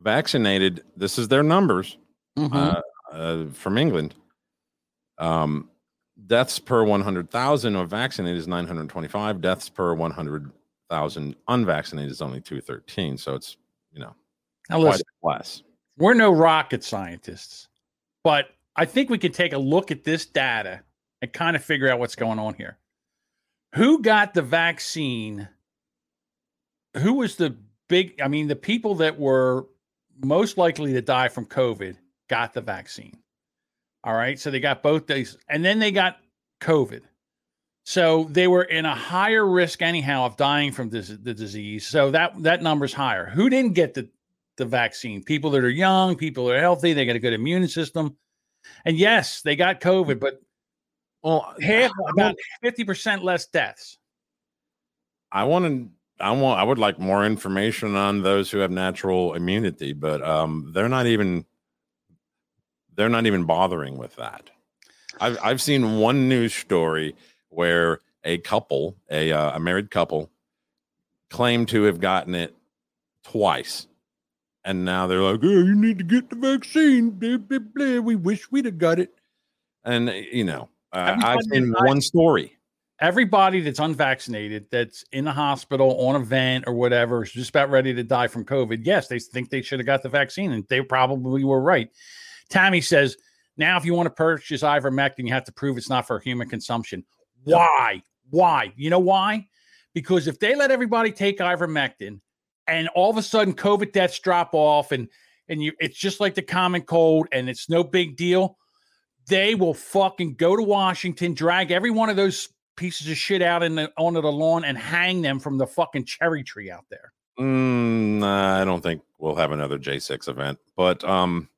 vaccinated, this is their numbers
Mhm.
uh, uh, from England. Um, deaths per 100,000 of vaccinated is 925. Deaths per 100,000 unvaccinated is only 213. So it's, you know,
Now
quite
listen,
less.
we're no rocket scientists, but I think we can take a look at this data and kind of figure out what's going on here. Who got the vaccine? Who was the big? I mean, the people that were most likely to die from COVID got the vaccine. All right. So they got both these, and then they got COVID. So they were in a higher risk anyhow of dying from this the disease. So that that number's higher. Who didn't get the the vaccine? People that are young, people that are healthy, they got a good immune system. And yes, they got COVID, but
well,
half about fifty percent less deaths.
I want to. I want. I would like more information on those who have natural immunity, but um, they're not even. They're not even bothering with that. I've I've seen one news story where a couple, a uh, a married couple, claimed to have gotten it twice, and now they're like, "Oh, you need to get the vaccine." Blah, blah, blah. We wish we'd have got it, and uh, you know, uh, I've seen one story.
Everybody that's unvaccinated, that's in the hospital on a vent or whatever, is just about ready to die from COVID. Yes, they think they should have got the vaccine, and they probably were right. Tammy says, now if you want to purchase ivermectin, you have to prove it's not for human consumption. Why? Why? You know why? Because if they let everybody take ivermectin and all of a sudden COVID deaths drop off and and you it's just like the common cold and it's no big deal, they will fucking go to Washington, drag every one of those pieces of shit out in the onto the lawn and hang them from the fucking cherry tree out there.
Mm, nah, I don't think we'll have another J6 event, but um,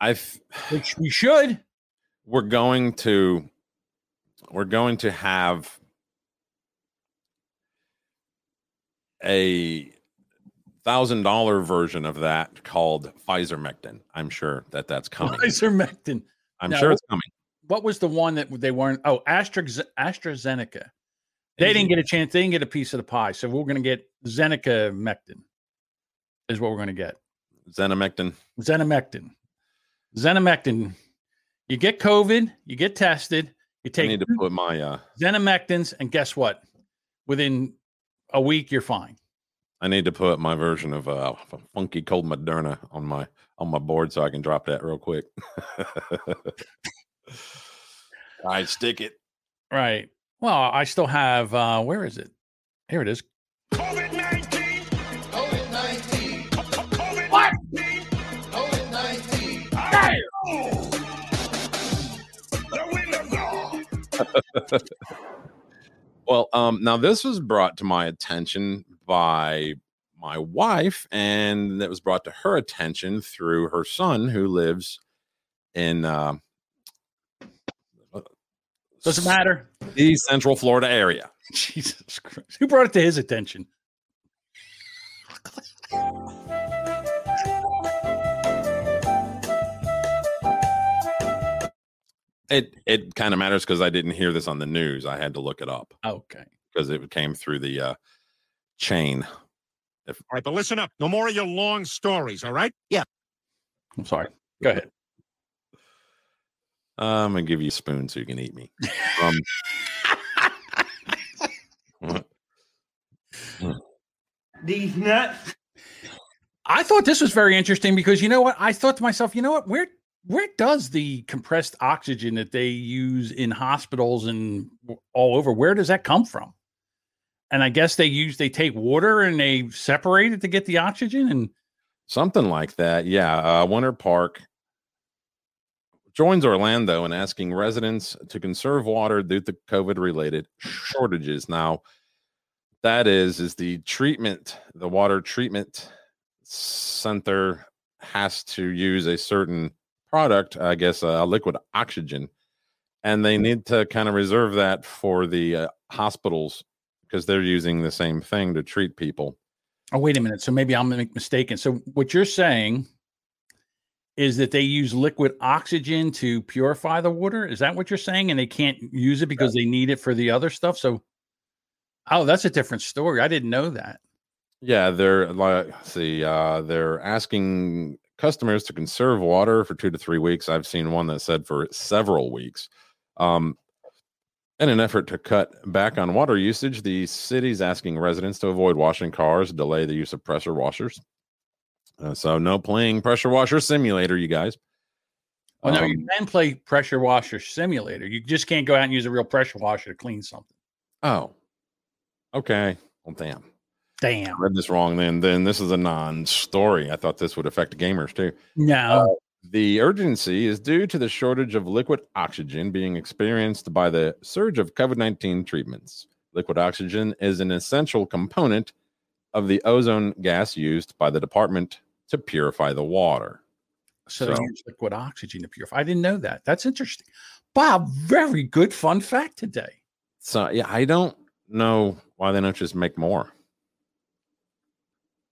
I
which we should.
We're going to we're going to have a thousand dollar version of that called Pfizer Mectin. I'm sure that that's coming.
Ivermectin.
I'm
Now,
sure it's coming.
What was the one that they weren't? Oh, Astra, AstraZeneca. They didn't get a chance. They didn't get a piece of the pie. So we're going to get Zeneca Mectin, is what we're going to get.
Zenomectin.
Zenomectin. Zenomectin. You get COVID, you get tested, you take I
need to put my uh
Zenomectins, and guess what? Within a week, you're fine.
I need to put my version of uh funky cold Moderna on my on my board so I can drop that real quick. I stick it.
Right. Well, I still have. uh Where is it? Here it is.
What?
well, um, now this was brought to my attention by my wife, and it was brought to her attention through her son who lives in uh,
Doesn't matter.
the Central Florida area.
Jesus Christ. Who brought it to his attention?
It it kind of matters because I didn't hear this on the news. I had to look it up
Okay.
because it came through the uh, chain. If
All right, but listen up. No more of your long stories, all right? Yeah.
I'm sorry. Go ahead.
I'm gonna give you a spoon so you can eat me. Um,
These nuts.
I thought this was very interesting because you know what? I thought to myself, you know what? Where where does the compressed oxygen that they use in hospitals and all over, where does that come from? And I guess they use they take water and they separate it to get the oxygen and
Something like that. Yeah. Uh, Winter Park joins Orlando in asking residents to conserve water due to COVID related shortages. Now, that is, is the treatment, the water treatment center has to use a certain product, I guess, uh, liquid oxygen, and they need to kind of reserve that for the uh, hospitals because they're using the same thing to treat people.
Oh, wait a minute. So maybe I'm mistaken. So what you're saying is that they use liquid oxygen to purify the water? Is that what you're saying? And they can't use it because they need it for the other stuff? So oh, that's a different story. I didn't know that.
Yeah, they're like see, uh, they're asking customers to conserve water for two to three weeks. I've seen one that said for several weeks. Um, in an effort to cut back on water usage, the city's asking residents to avoid washing cars, delay the use of pressure washers. Uh, so, no playing pressure washer simulator, you guys.
Well, no,
Um,
you can play pressure washer simulator. You just can't go out and use a real pressure washer to clean something.
Oh, okay. Well, damn.
Damn.
read this wrong then then this is a non-story i thought this would affect gamers too
No.
Uh, the urgency is due to the shortage of liquid oxygen being experienced by the surge of covid-19 treatments liquid oxygen is an essential component of the ozone gas used by the department to purify the water
so, they
so-
use liquid oxygen to purify. I didn't know that. That's interesting. Bob, very good fun fact today.
so yeah i don't know why they don't just make more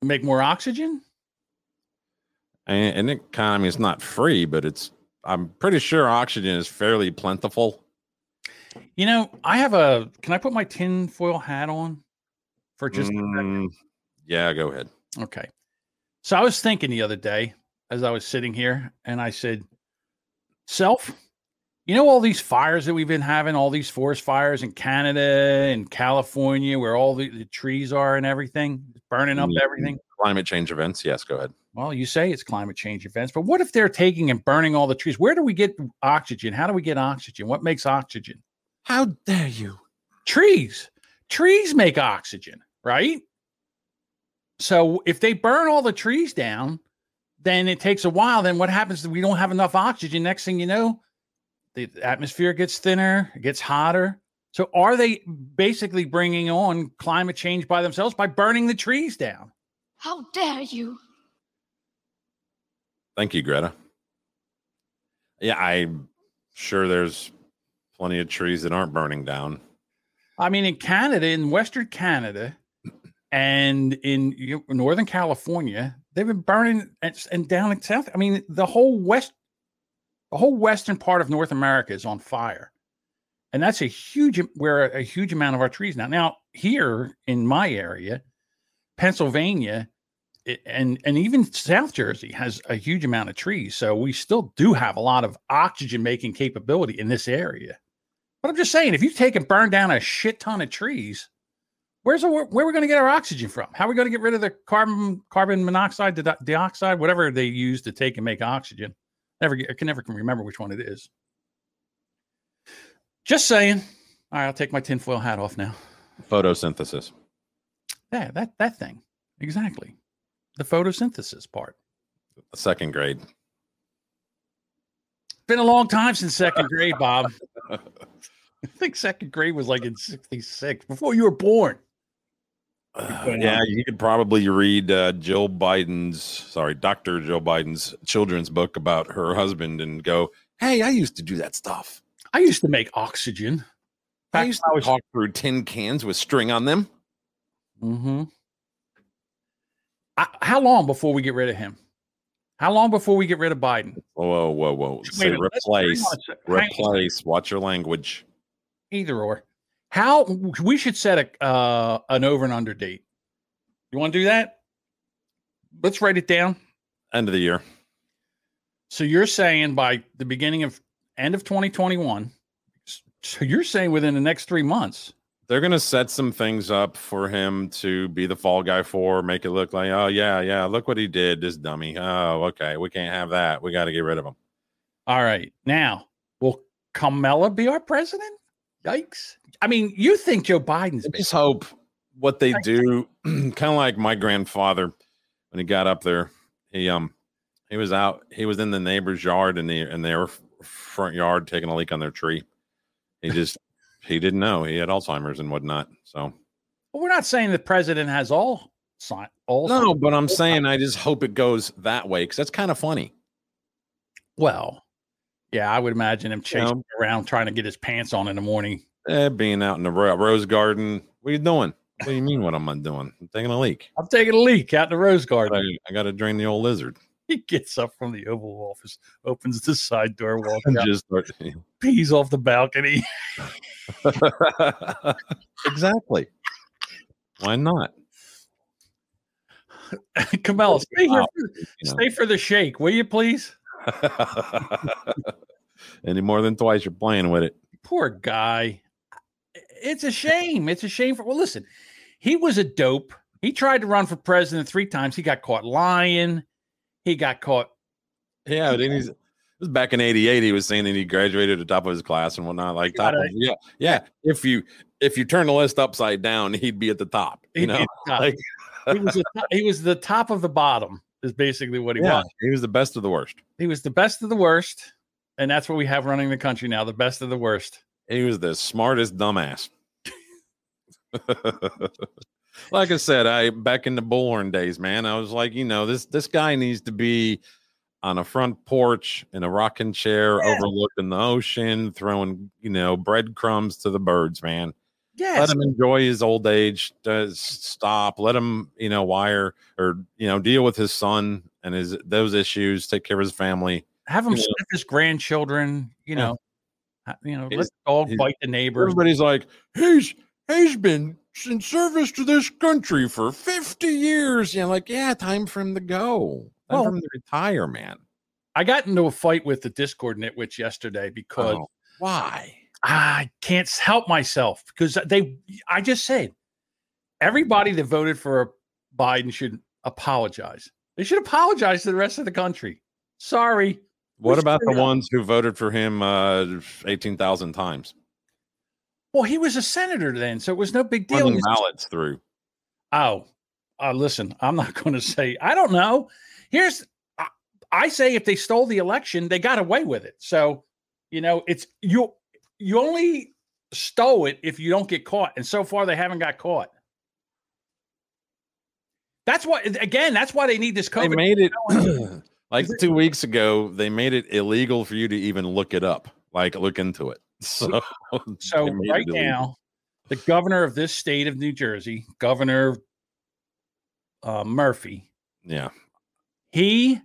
Make more oxygen?
and, and it kind of I mean, it's not free but it's i'm pretty sure oxygen is fairly plentiful
You know, I have a can I put my tinfoil hat on for just?
Mm, yeah go ahead
Okay. So I was thinking the other day as I was sitting here and I said, Self, you know, all these fires that we've been having, all these forest fires in Canada and California where all the, the trees are and everything, burning up
Yeah.
everything.
climate change events yes go ahead
Well, you say it's climate change events, but what if they're taking and burning all the trees? Where do we get oxygen? How do we get oxygen? What makes oxygen?
how dare you
Trees. Trees make oxygen, right? So if they burn all the trees down, then it takes a while. Then what happens we don't have enough oxygen. Next thing you know, the atmosphere gets thinner, it gets hotter. So are they basically bringing on climate change by themselves by burning the trees down?
How dare you?
Thank you, Greta. Yeah, I'm sure there's plenty of trees that aren't burning down.
I mean, in Canada, in Western Canada, and in Northern California, they've been burning and, and down in South. I mean, the whole west, the whole western part of North America is on fire, and that's a huge where a huge amount of our trees now. Now here in my area, Pennsylvania, and and even South Jersey has a huge amount of trees, so we still do have a lot of oxygen making capability in this area. But I'm just saying, if you take and burn down a shit ton of trees, where's the, where are we going to get our oxygen from? How are we going to get rid of the carbon carbon monoxide, di- dioxide, whatever they use to take and make oxygen? Never, get- I can never can remember which one it is. Just saying. All right, I'll take my tinfoil hat off now.
Photosynthesis.
Yeah, that that thing exactly. The photosynthesis part.
Second grade.
Been a long time since second grade, Bob. I think second grade was like in '66, before you were born.
Uh, yeah, you could probably read uh, Jill Biden's, sorry, Dr. Jill Biden's children's book about her husband and go, hey, I used to do that stuff.
I used to make oxygen.
I used to talk through tin cans with string on them.
Mm-hmm. how long before we get rid of him? How long before we get rid of Biden?
Whoa, whoa, whoa. Say
minute,
replace.
on a sec- hang on a
Replace. Watch your language.
Either or. How we should set a uh, an over and under date. You want to do that? Let's write it down.
End of the year.
So you're saying by the beginning of end of 2021. So you're saying within the next three months.
They're going to set some things up for him to be the fall guy for, make it look like, oh, yeah, yeah, look what he did, this dummy. Oh, okay. We can't have that. We got to get rid of him.
All right. Now, will Kamala be our president? Yikes. I mean, you think Joe Biden's
I just hope what they do, kind of like my grandfather when he got up there, he um he was out, he was in the neighbor's yard in the in their front yard taking a leak on their tree. He just he didn't know he had Alzheimer's and whatnot. So
Well, we're not saying the president has all all
no, but I'm saying I just hope it goes that way because that's kind of funny.
Well, yeah, I would imagine him chasing
know.
around trying to get his pants on in the morning.
Eh, being out in the rose garden. What are you doing? What do you mean? What am I doing? I'm taking a leak.
I'm taking a leak out in the rose garden.
I got to drain the old lizard.
He gets up from the Oval Office, opens the side door, walks
And
out,
just start,
pees off the balcony.
exactly. Why not?
Camilla, stay here.
Wow,
For. Stay for the shake, will you please?
Any more than twice, you're playing with it.
Poor guy. It's a shame. It's a shame for. Well, listen, he was a dope. He tried to run for president three times. He got caught lying. He got caught.
Yeah, but then he's. This was back in '88. He was saying that he graduated at the top of his class and whatnot. Like, top of, yeah, yeah. If you if you turn the list upside down, he'd be at the top. You
He'd
know,
the top.
like
He was, the he was the top of the bottom. Is basically what he
yeah,
was.
he was the best of the worst.
He was the best of the worst, and that's what we have running the country now. The best of the worst.
He was the smartest dumbass. like I said, I back in the bullhorn days, man. I was like, you know, this this guy needs to be on a front porch in a rocking chair overlooking the ocean, throwing, you know, breadcrumbs to the birds, man.
Yes.
Let him enjoy his old age. Uh, Does stop. Let him, you know, wire or you know, deal with his son and his those issues. Take care of his family.
Have him
you know.
sniff his grandchildren. You
Yeah.
know, you know, let the dog bite the neighbor.
Everybody's like, he's he's been in service to this country for 50 years. Yeah, like, yeah, time for him to go. Time
Well-
for him to retire, man.
I got into a fight with the Discord nitwitch yesterday because
Oh, why?
I can't help myself because they. I just said everybody that voted for Biden should apologize. They should apologize to the rest of the country. Sorry.
What about the
up.
ones who voted for him uh 18,000 times?
Well, he was a senator then, so it was no big deal.
Running ballots through.
Oh, uh, listen, I'm not going to say, I don't know. Here's, I, I say if they stole the election, they got away with it. So, you know, it's you, you only stole it if you don't get caught. And so far, they haven't got caught. That's why, again, that's why they need this
code.
They
made it like two weeks ago, they made it illegal for you to even look it up, like look into it. So,
So right now, the governor of this state of New Jersey, Governor uh, Murphy,
yeah.
he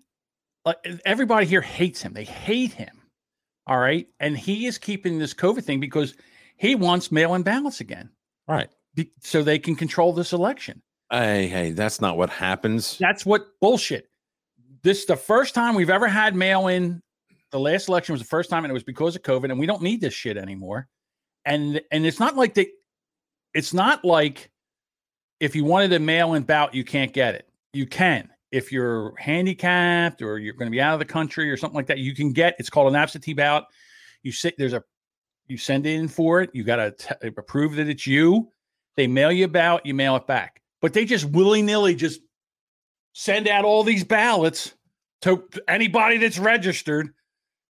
like everybody here hates him. They hate him. All right. And he is keeping this COVID thing because he wants mail-in ballots again.
Right.
Be- so they can control this election.
Hey, hey, that's not what happens.
That's what bullshit. This is the first time we've ever had mail-in. The last election was the first time, and it was because of COVID, and we don't need this shit anymore. And and it's not like they it's not like if you wanted a mail-in ballot, you can't get it. You can. If you're handicapped or you're going to be out of the country or something like that, you can get it's called an absentee ballot. You sit there's a you send in for it, you got to prove that it's you. They mail you a ballot, you mail it back. But they just willy-nilly just send out all these ballots to anybody that's registered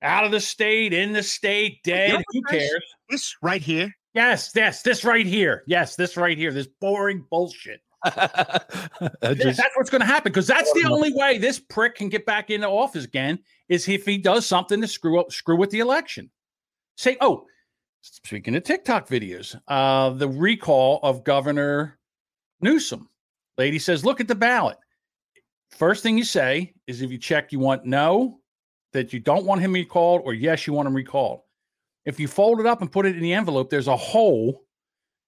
out of the state, in the state, dead. Who cares?
This right here.
Yes, yes, this right here. Yes, this right here. This boring bullshit.
Just-
that's what's going to happen because that's the only way this prick can get back into office again is if he does something to screw up, screw with the election. Say, oh, speaking of TikTok videos, uh, the recall of Governor Newsom. Lady says, look at the ballot. First thing you say is if you check, you want no, that you don't want him recalled, or yes, you want him recalled. If you fold it up and put it in the envelope, there's a hole,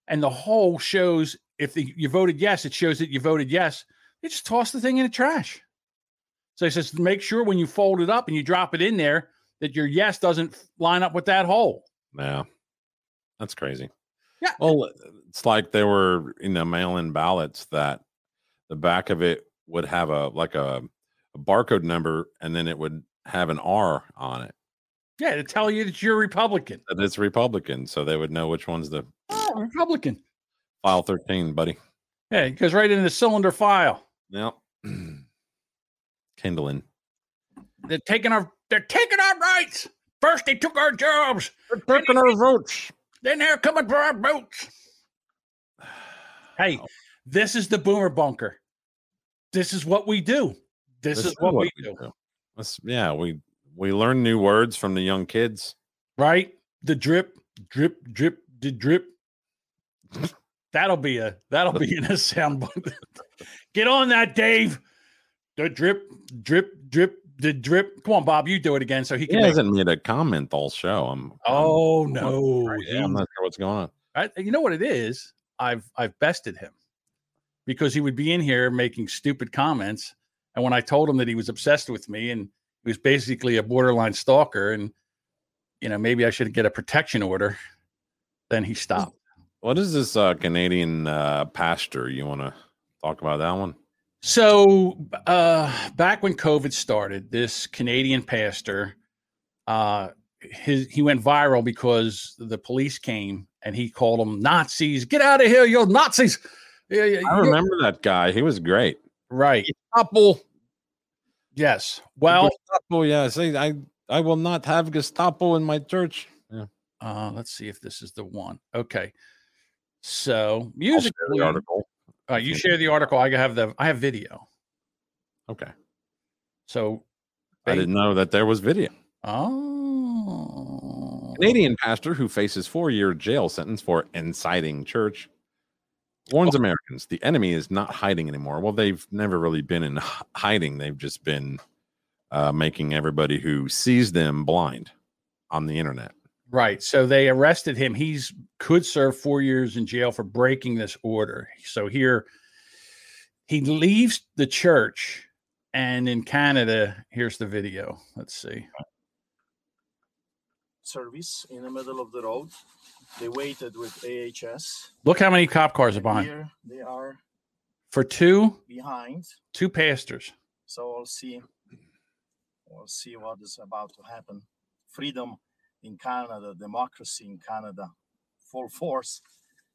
and the hole shows if the, you voted yes, it shows that you voted yes. You just toss the thing in the trash. So he says, make sure when you fold it up and you drop it in there that your yes doesn't line up with that hole.
Yeah, that's crazy.
Yeah.
Well, it's like there were you know mail-in ballots that the back of it would have a like a, a barcode number, and then it would have an R on it.
Yeah, to tell you that you're Republican.
That it's Republican, so they would know which one's the
Oh, Republican.
File thirteen, buddy.
Yeah, it goes right in the cylinder file.
Yep. Kindling.
They're taking our they're taking our rights. First they took our jobs.
They're taking our votes.
Then they're coming for our votes. Hey, this is the boomer bunker. This is what we do. This, is what, we do.
Let's, yeah, we we learn new words from the young kids.
Right? The drip, drip, drip, the drip. That'll be a that'll be in a sound. Get on that, Dave. The drip, drip, drip, the drip. Come on, Bob, you do it again so he
He
can. make-
hasn't made a comment all show. I'm.
Oh
I'm-
no,
Yeah, I'm not sure what's going on.
I, you know what it is? I've I've bested him. because he would be in here making stupid comments. And when I told him that he was obsessed with me and he was basically a borderline stalker, and you know maybe I should get a protection order, then he stopped.
What is this uh, Canadian uh, pastor? You want to talk about that one?
So uh, back when COVID started, this Canadian pastor, uh, his he went viral because the police came and he called them Nazis. Get out of here, you Nazis! Yeah, yeah,
I remember that guy. He was great.
Right.
Gestapo.
Yes. Well,
Gestapo. Yeah. Say, I I will not have Gestapo in my church. Yeah.
uh, let's see if this is the one. Okay. So
I'll share
musically,
the article.
Uh, you share the article. I have the I have video.
Okay.
So
I didn't know that there was video.
Oh.
Canadian pastor who faces four-year jail sentence for inciting church
Oh.
warns Americans the enemy is not hiding anymore. Well, they've never really been in hiding. They've just been uh, making everybody who sees them blind on the internet.
Right. So they arrested him. He's could serve four years in jail for breaking this order. So here he leaves the church and in Canada, here's the video. Let's see.
service in the middle of the road. They waited with AHS.
Look how many cop cars are behind.
Here they are
For two
behind.
two pastors.
So we'll see. We'll see what is about to happen. Freedom in Canada, democracy in Canada, full force,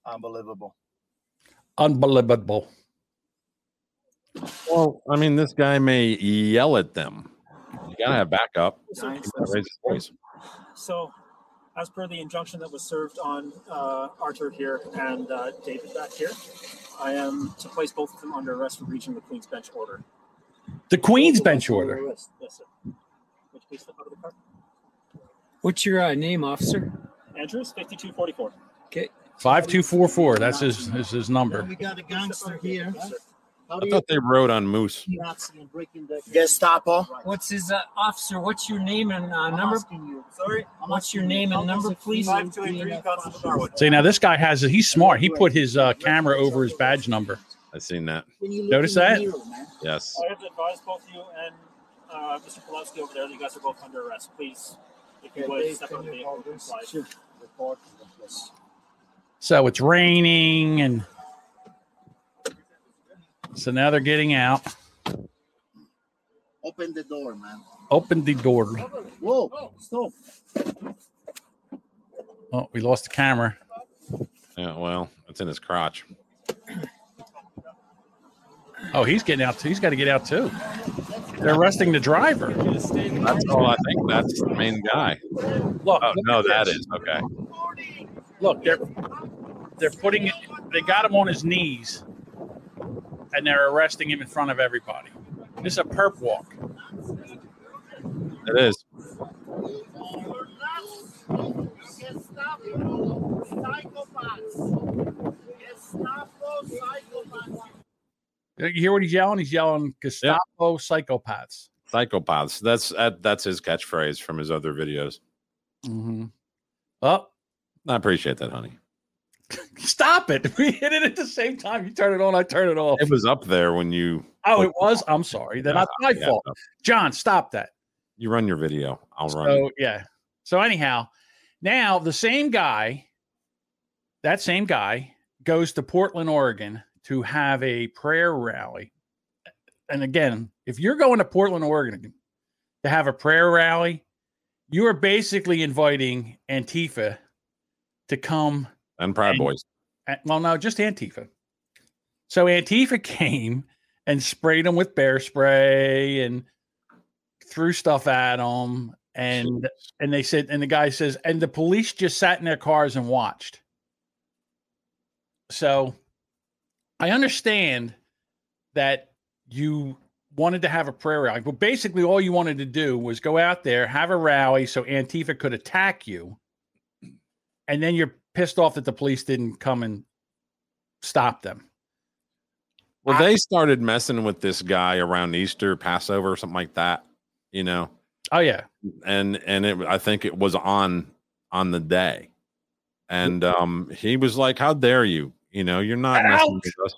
unbelievable.
Unbelievable.
Well, I mean, this guy may yell at them. You gotta have backup.
So-
raise his voice.
So, as per the injunction that was served on uh, Arthur here and uh, David back here, I am to place both of them under arrest for breaching the Queen's bench order.
The Queen's bench order.
Yes, sir. Would you please step out of the car?
What's your uh, name, officer?
Andrews, 5244.
Okay.
Five two four four. That's his is his number.
We got a gangster here.
I thought they rode on moose.
Gestapo.
What's his uh, officer? What's your name and uh, number?
Sorry.
What's your name and number, please?
Five two eight three,
See now this guy has he's smart. He put his uh, camera over his badge number.
I've seen that.
Notice that?
Yes.
I have to advise both you and uh, Mr. Pawlowski over there that you guys are both under arrest. Please, if you would, step out of the vehicle and comply.
So it's raining and so now they're getting out.
Open the door, man.
Open the door.
Whoa, stop.
Oh, we lost the camera.
Yeah. Well, it's in his crotch.
Oh, he's getting out too. He's got to get out too. They're arresting the driver.
That's all. I think that's the main guy.
Look,
Oh
look
no,
at
that
this.
is okay.
Look, they're they're putting it. They got him on his knees, and they're arresting him in front of everybody. This is a perp walk.
It is.
You hear what he's yelling? He's yelling Gestapo psychopaths.
Psychopaths. That's that, that's his catchphrase from his other videos.
Mm-hmm. Oh,
I appreciate that, honey.
stop it! We hit it at the same time. You turn it on, I turn it off.
It was up there when you.
Oh, it was. I'm sorry. That's my
Yeah,
fault.
no.
John, stop that.
You run your video. I'll run.
So yeah. So anyhow, now the same guy, that same guy, goes to Portland, Oregon, to have a prayer rally. And again, if you're going to Portland, Oregon, to have a prayer rally, you are basically inviting Antifa to come.
and Proud Boys.
uh, Well, no, just Antifa. So Antifa came and sprayed them with bear spray and threw stuff at them. And and they said, and the guy says, and the police just sat in their cars and watched. So I understand that you wanted to have a prayer rally, but basically all you wanted to do was go out there, have a rally so Antifa could attack you. And then you're pissed off that the police didn't come and stop them.
Well, they started messing with this guy around Easter, Passover, something like that. You know.
Oh yeah.
And and it, I think it was on on the day, and um, he was like, "How dare you? You know, you're not messing with us."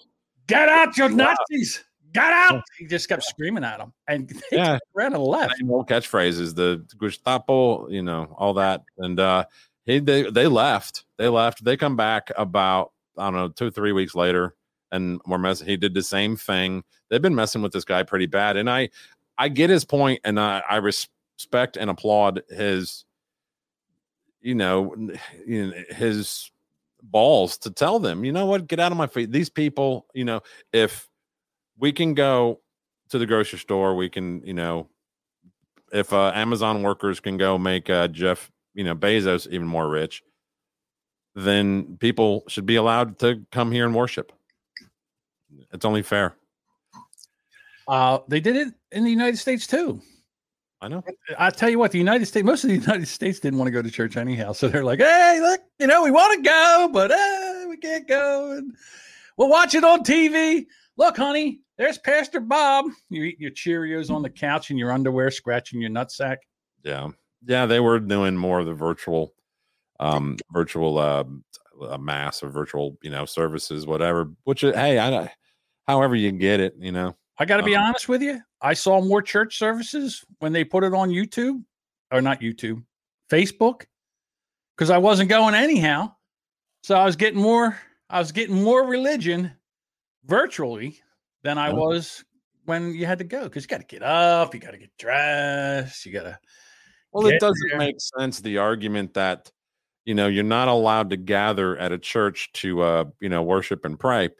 Get out, you Nazis! Get out! He just kept screaming at him, and they
Yeah.
ran and left.
Same old catchphrases, the Gestapo, you know, all that. And uh he they they left. They left. They come back about I don't know, two, three weeks later, and we're messing. He did the same thing. They've been messing with this guy pretty bad. And I I get his point and I, I respect and applaud his you know, you know his balls to tell them, you know what, get out of my feet. These people, you know, if we can go to the grocery store, we can, you know, if uh, Amazon workers can go make uh, Jeff, you know, Bezos even more rich, then people should be allowed to come here and worship. It's only fair.
Uh, they did it in the United States too.
I know.
I tell you what, the United States, most of the United States didn't want to go to church anyhow. So they're like, hey, look, you know, we want to go, but uh, we can't go. And we'll watch it on TV. Look, honey, there's Pastor Bob. You eat your Cheerios on the couch in your underwear, scratching your nutsack.
Yeah. Yeah. They were doing more of the virtual, um, virtual, uh, uh, mass or virtual, you know, services, whatever, which, uh, hey, I, however you get it, you know.
I got to be
Um,
honest with you. I saw more church services when they put it on YouTube or not YouTube, Facebook, because I wasn't going anyhow. So I was getting more, I was getting more religion virtually than I
Yeah.
was when you had to go because you got to get up, you got to get dressed, you got to.
Well, it doesn't make sense. The argument that you know you're not allowed to gather at a church to uh you know worship and pray,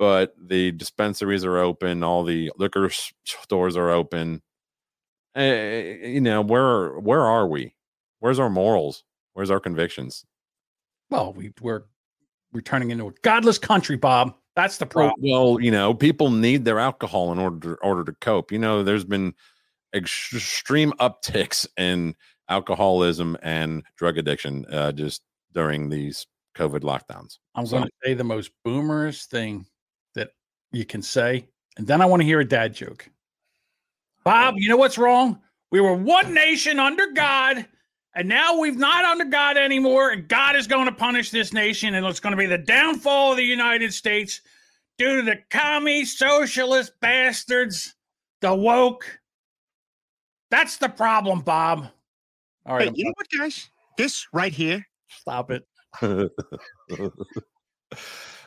but the dispensaries are open, all the liquor stores are open. Eh, you know where where are we? Where's our morals? Where's our convictions?
Well, we, we're we're turning into a godless country, Bob. That's the problem.
well, you know, people need their alcohol in order to, order to cope. You know, there's been extreme upticks in alcoholism and drug addiction uh, just during these COVID lockdowns.
I'm
So-
going to say the most boomerest thing you can say, and then I want to hear a dad joke. Bob, oh. you know what's wrong? We were one nation under God, and now we've not under God anymore, and God is going to punish this nation, and it's going to be the downfall of the United States due to the commie socialist bastards, the woke. That's the problem, Bob. All right,
Hey, you know what, guys? This right here.
Stop it.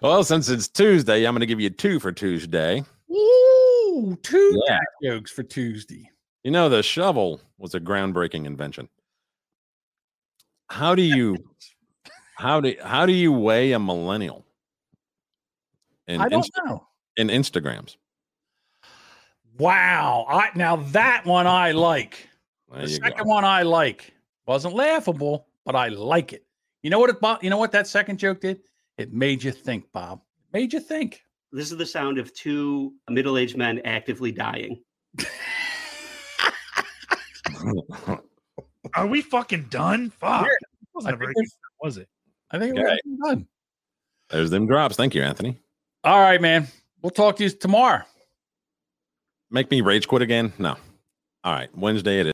well, since it's Tuesday, I'm going to give you two for Tuesday.
Ooh, two
Yeah.
jokes for Tuesday.
You know, the shovel was a groundbreaking invention. How do you how do how do you weigh a millennial? In
I don't
Insta-
know.
in Instagrams.
Wow. I now that one I like.
There
the second
go.
one I like. Wasn't laughable, but I like it. You know what it you know what that second joke did? It made you think, Bob. Made you think.
This is the sound of two middle aged men actively dying.
Are we fucking done? Fuck.
Weird.
Wasn't
I
a very
think
good, was it?
I think
Okay.
we're done.
There's them drops. Thank you, Anthony.
All right, man. We'll talk to you tomorrow.
Make me rage quit again? No. All right. Wednesday it is.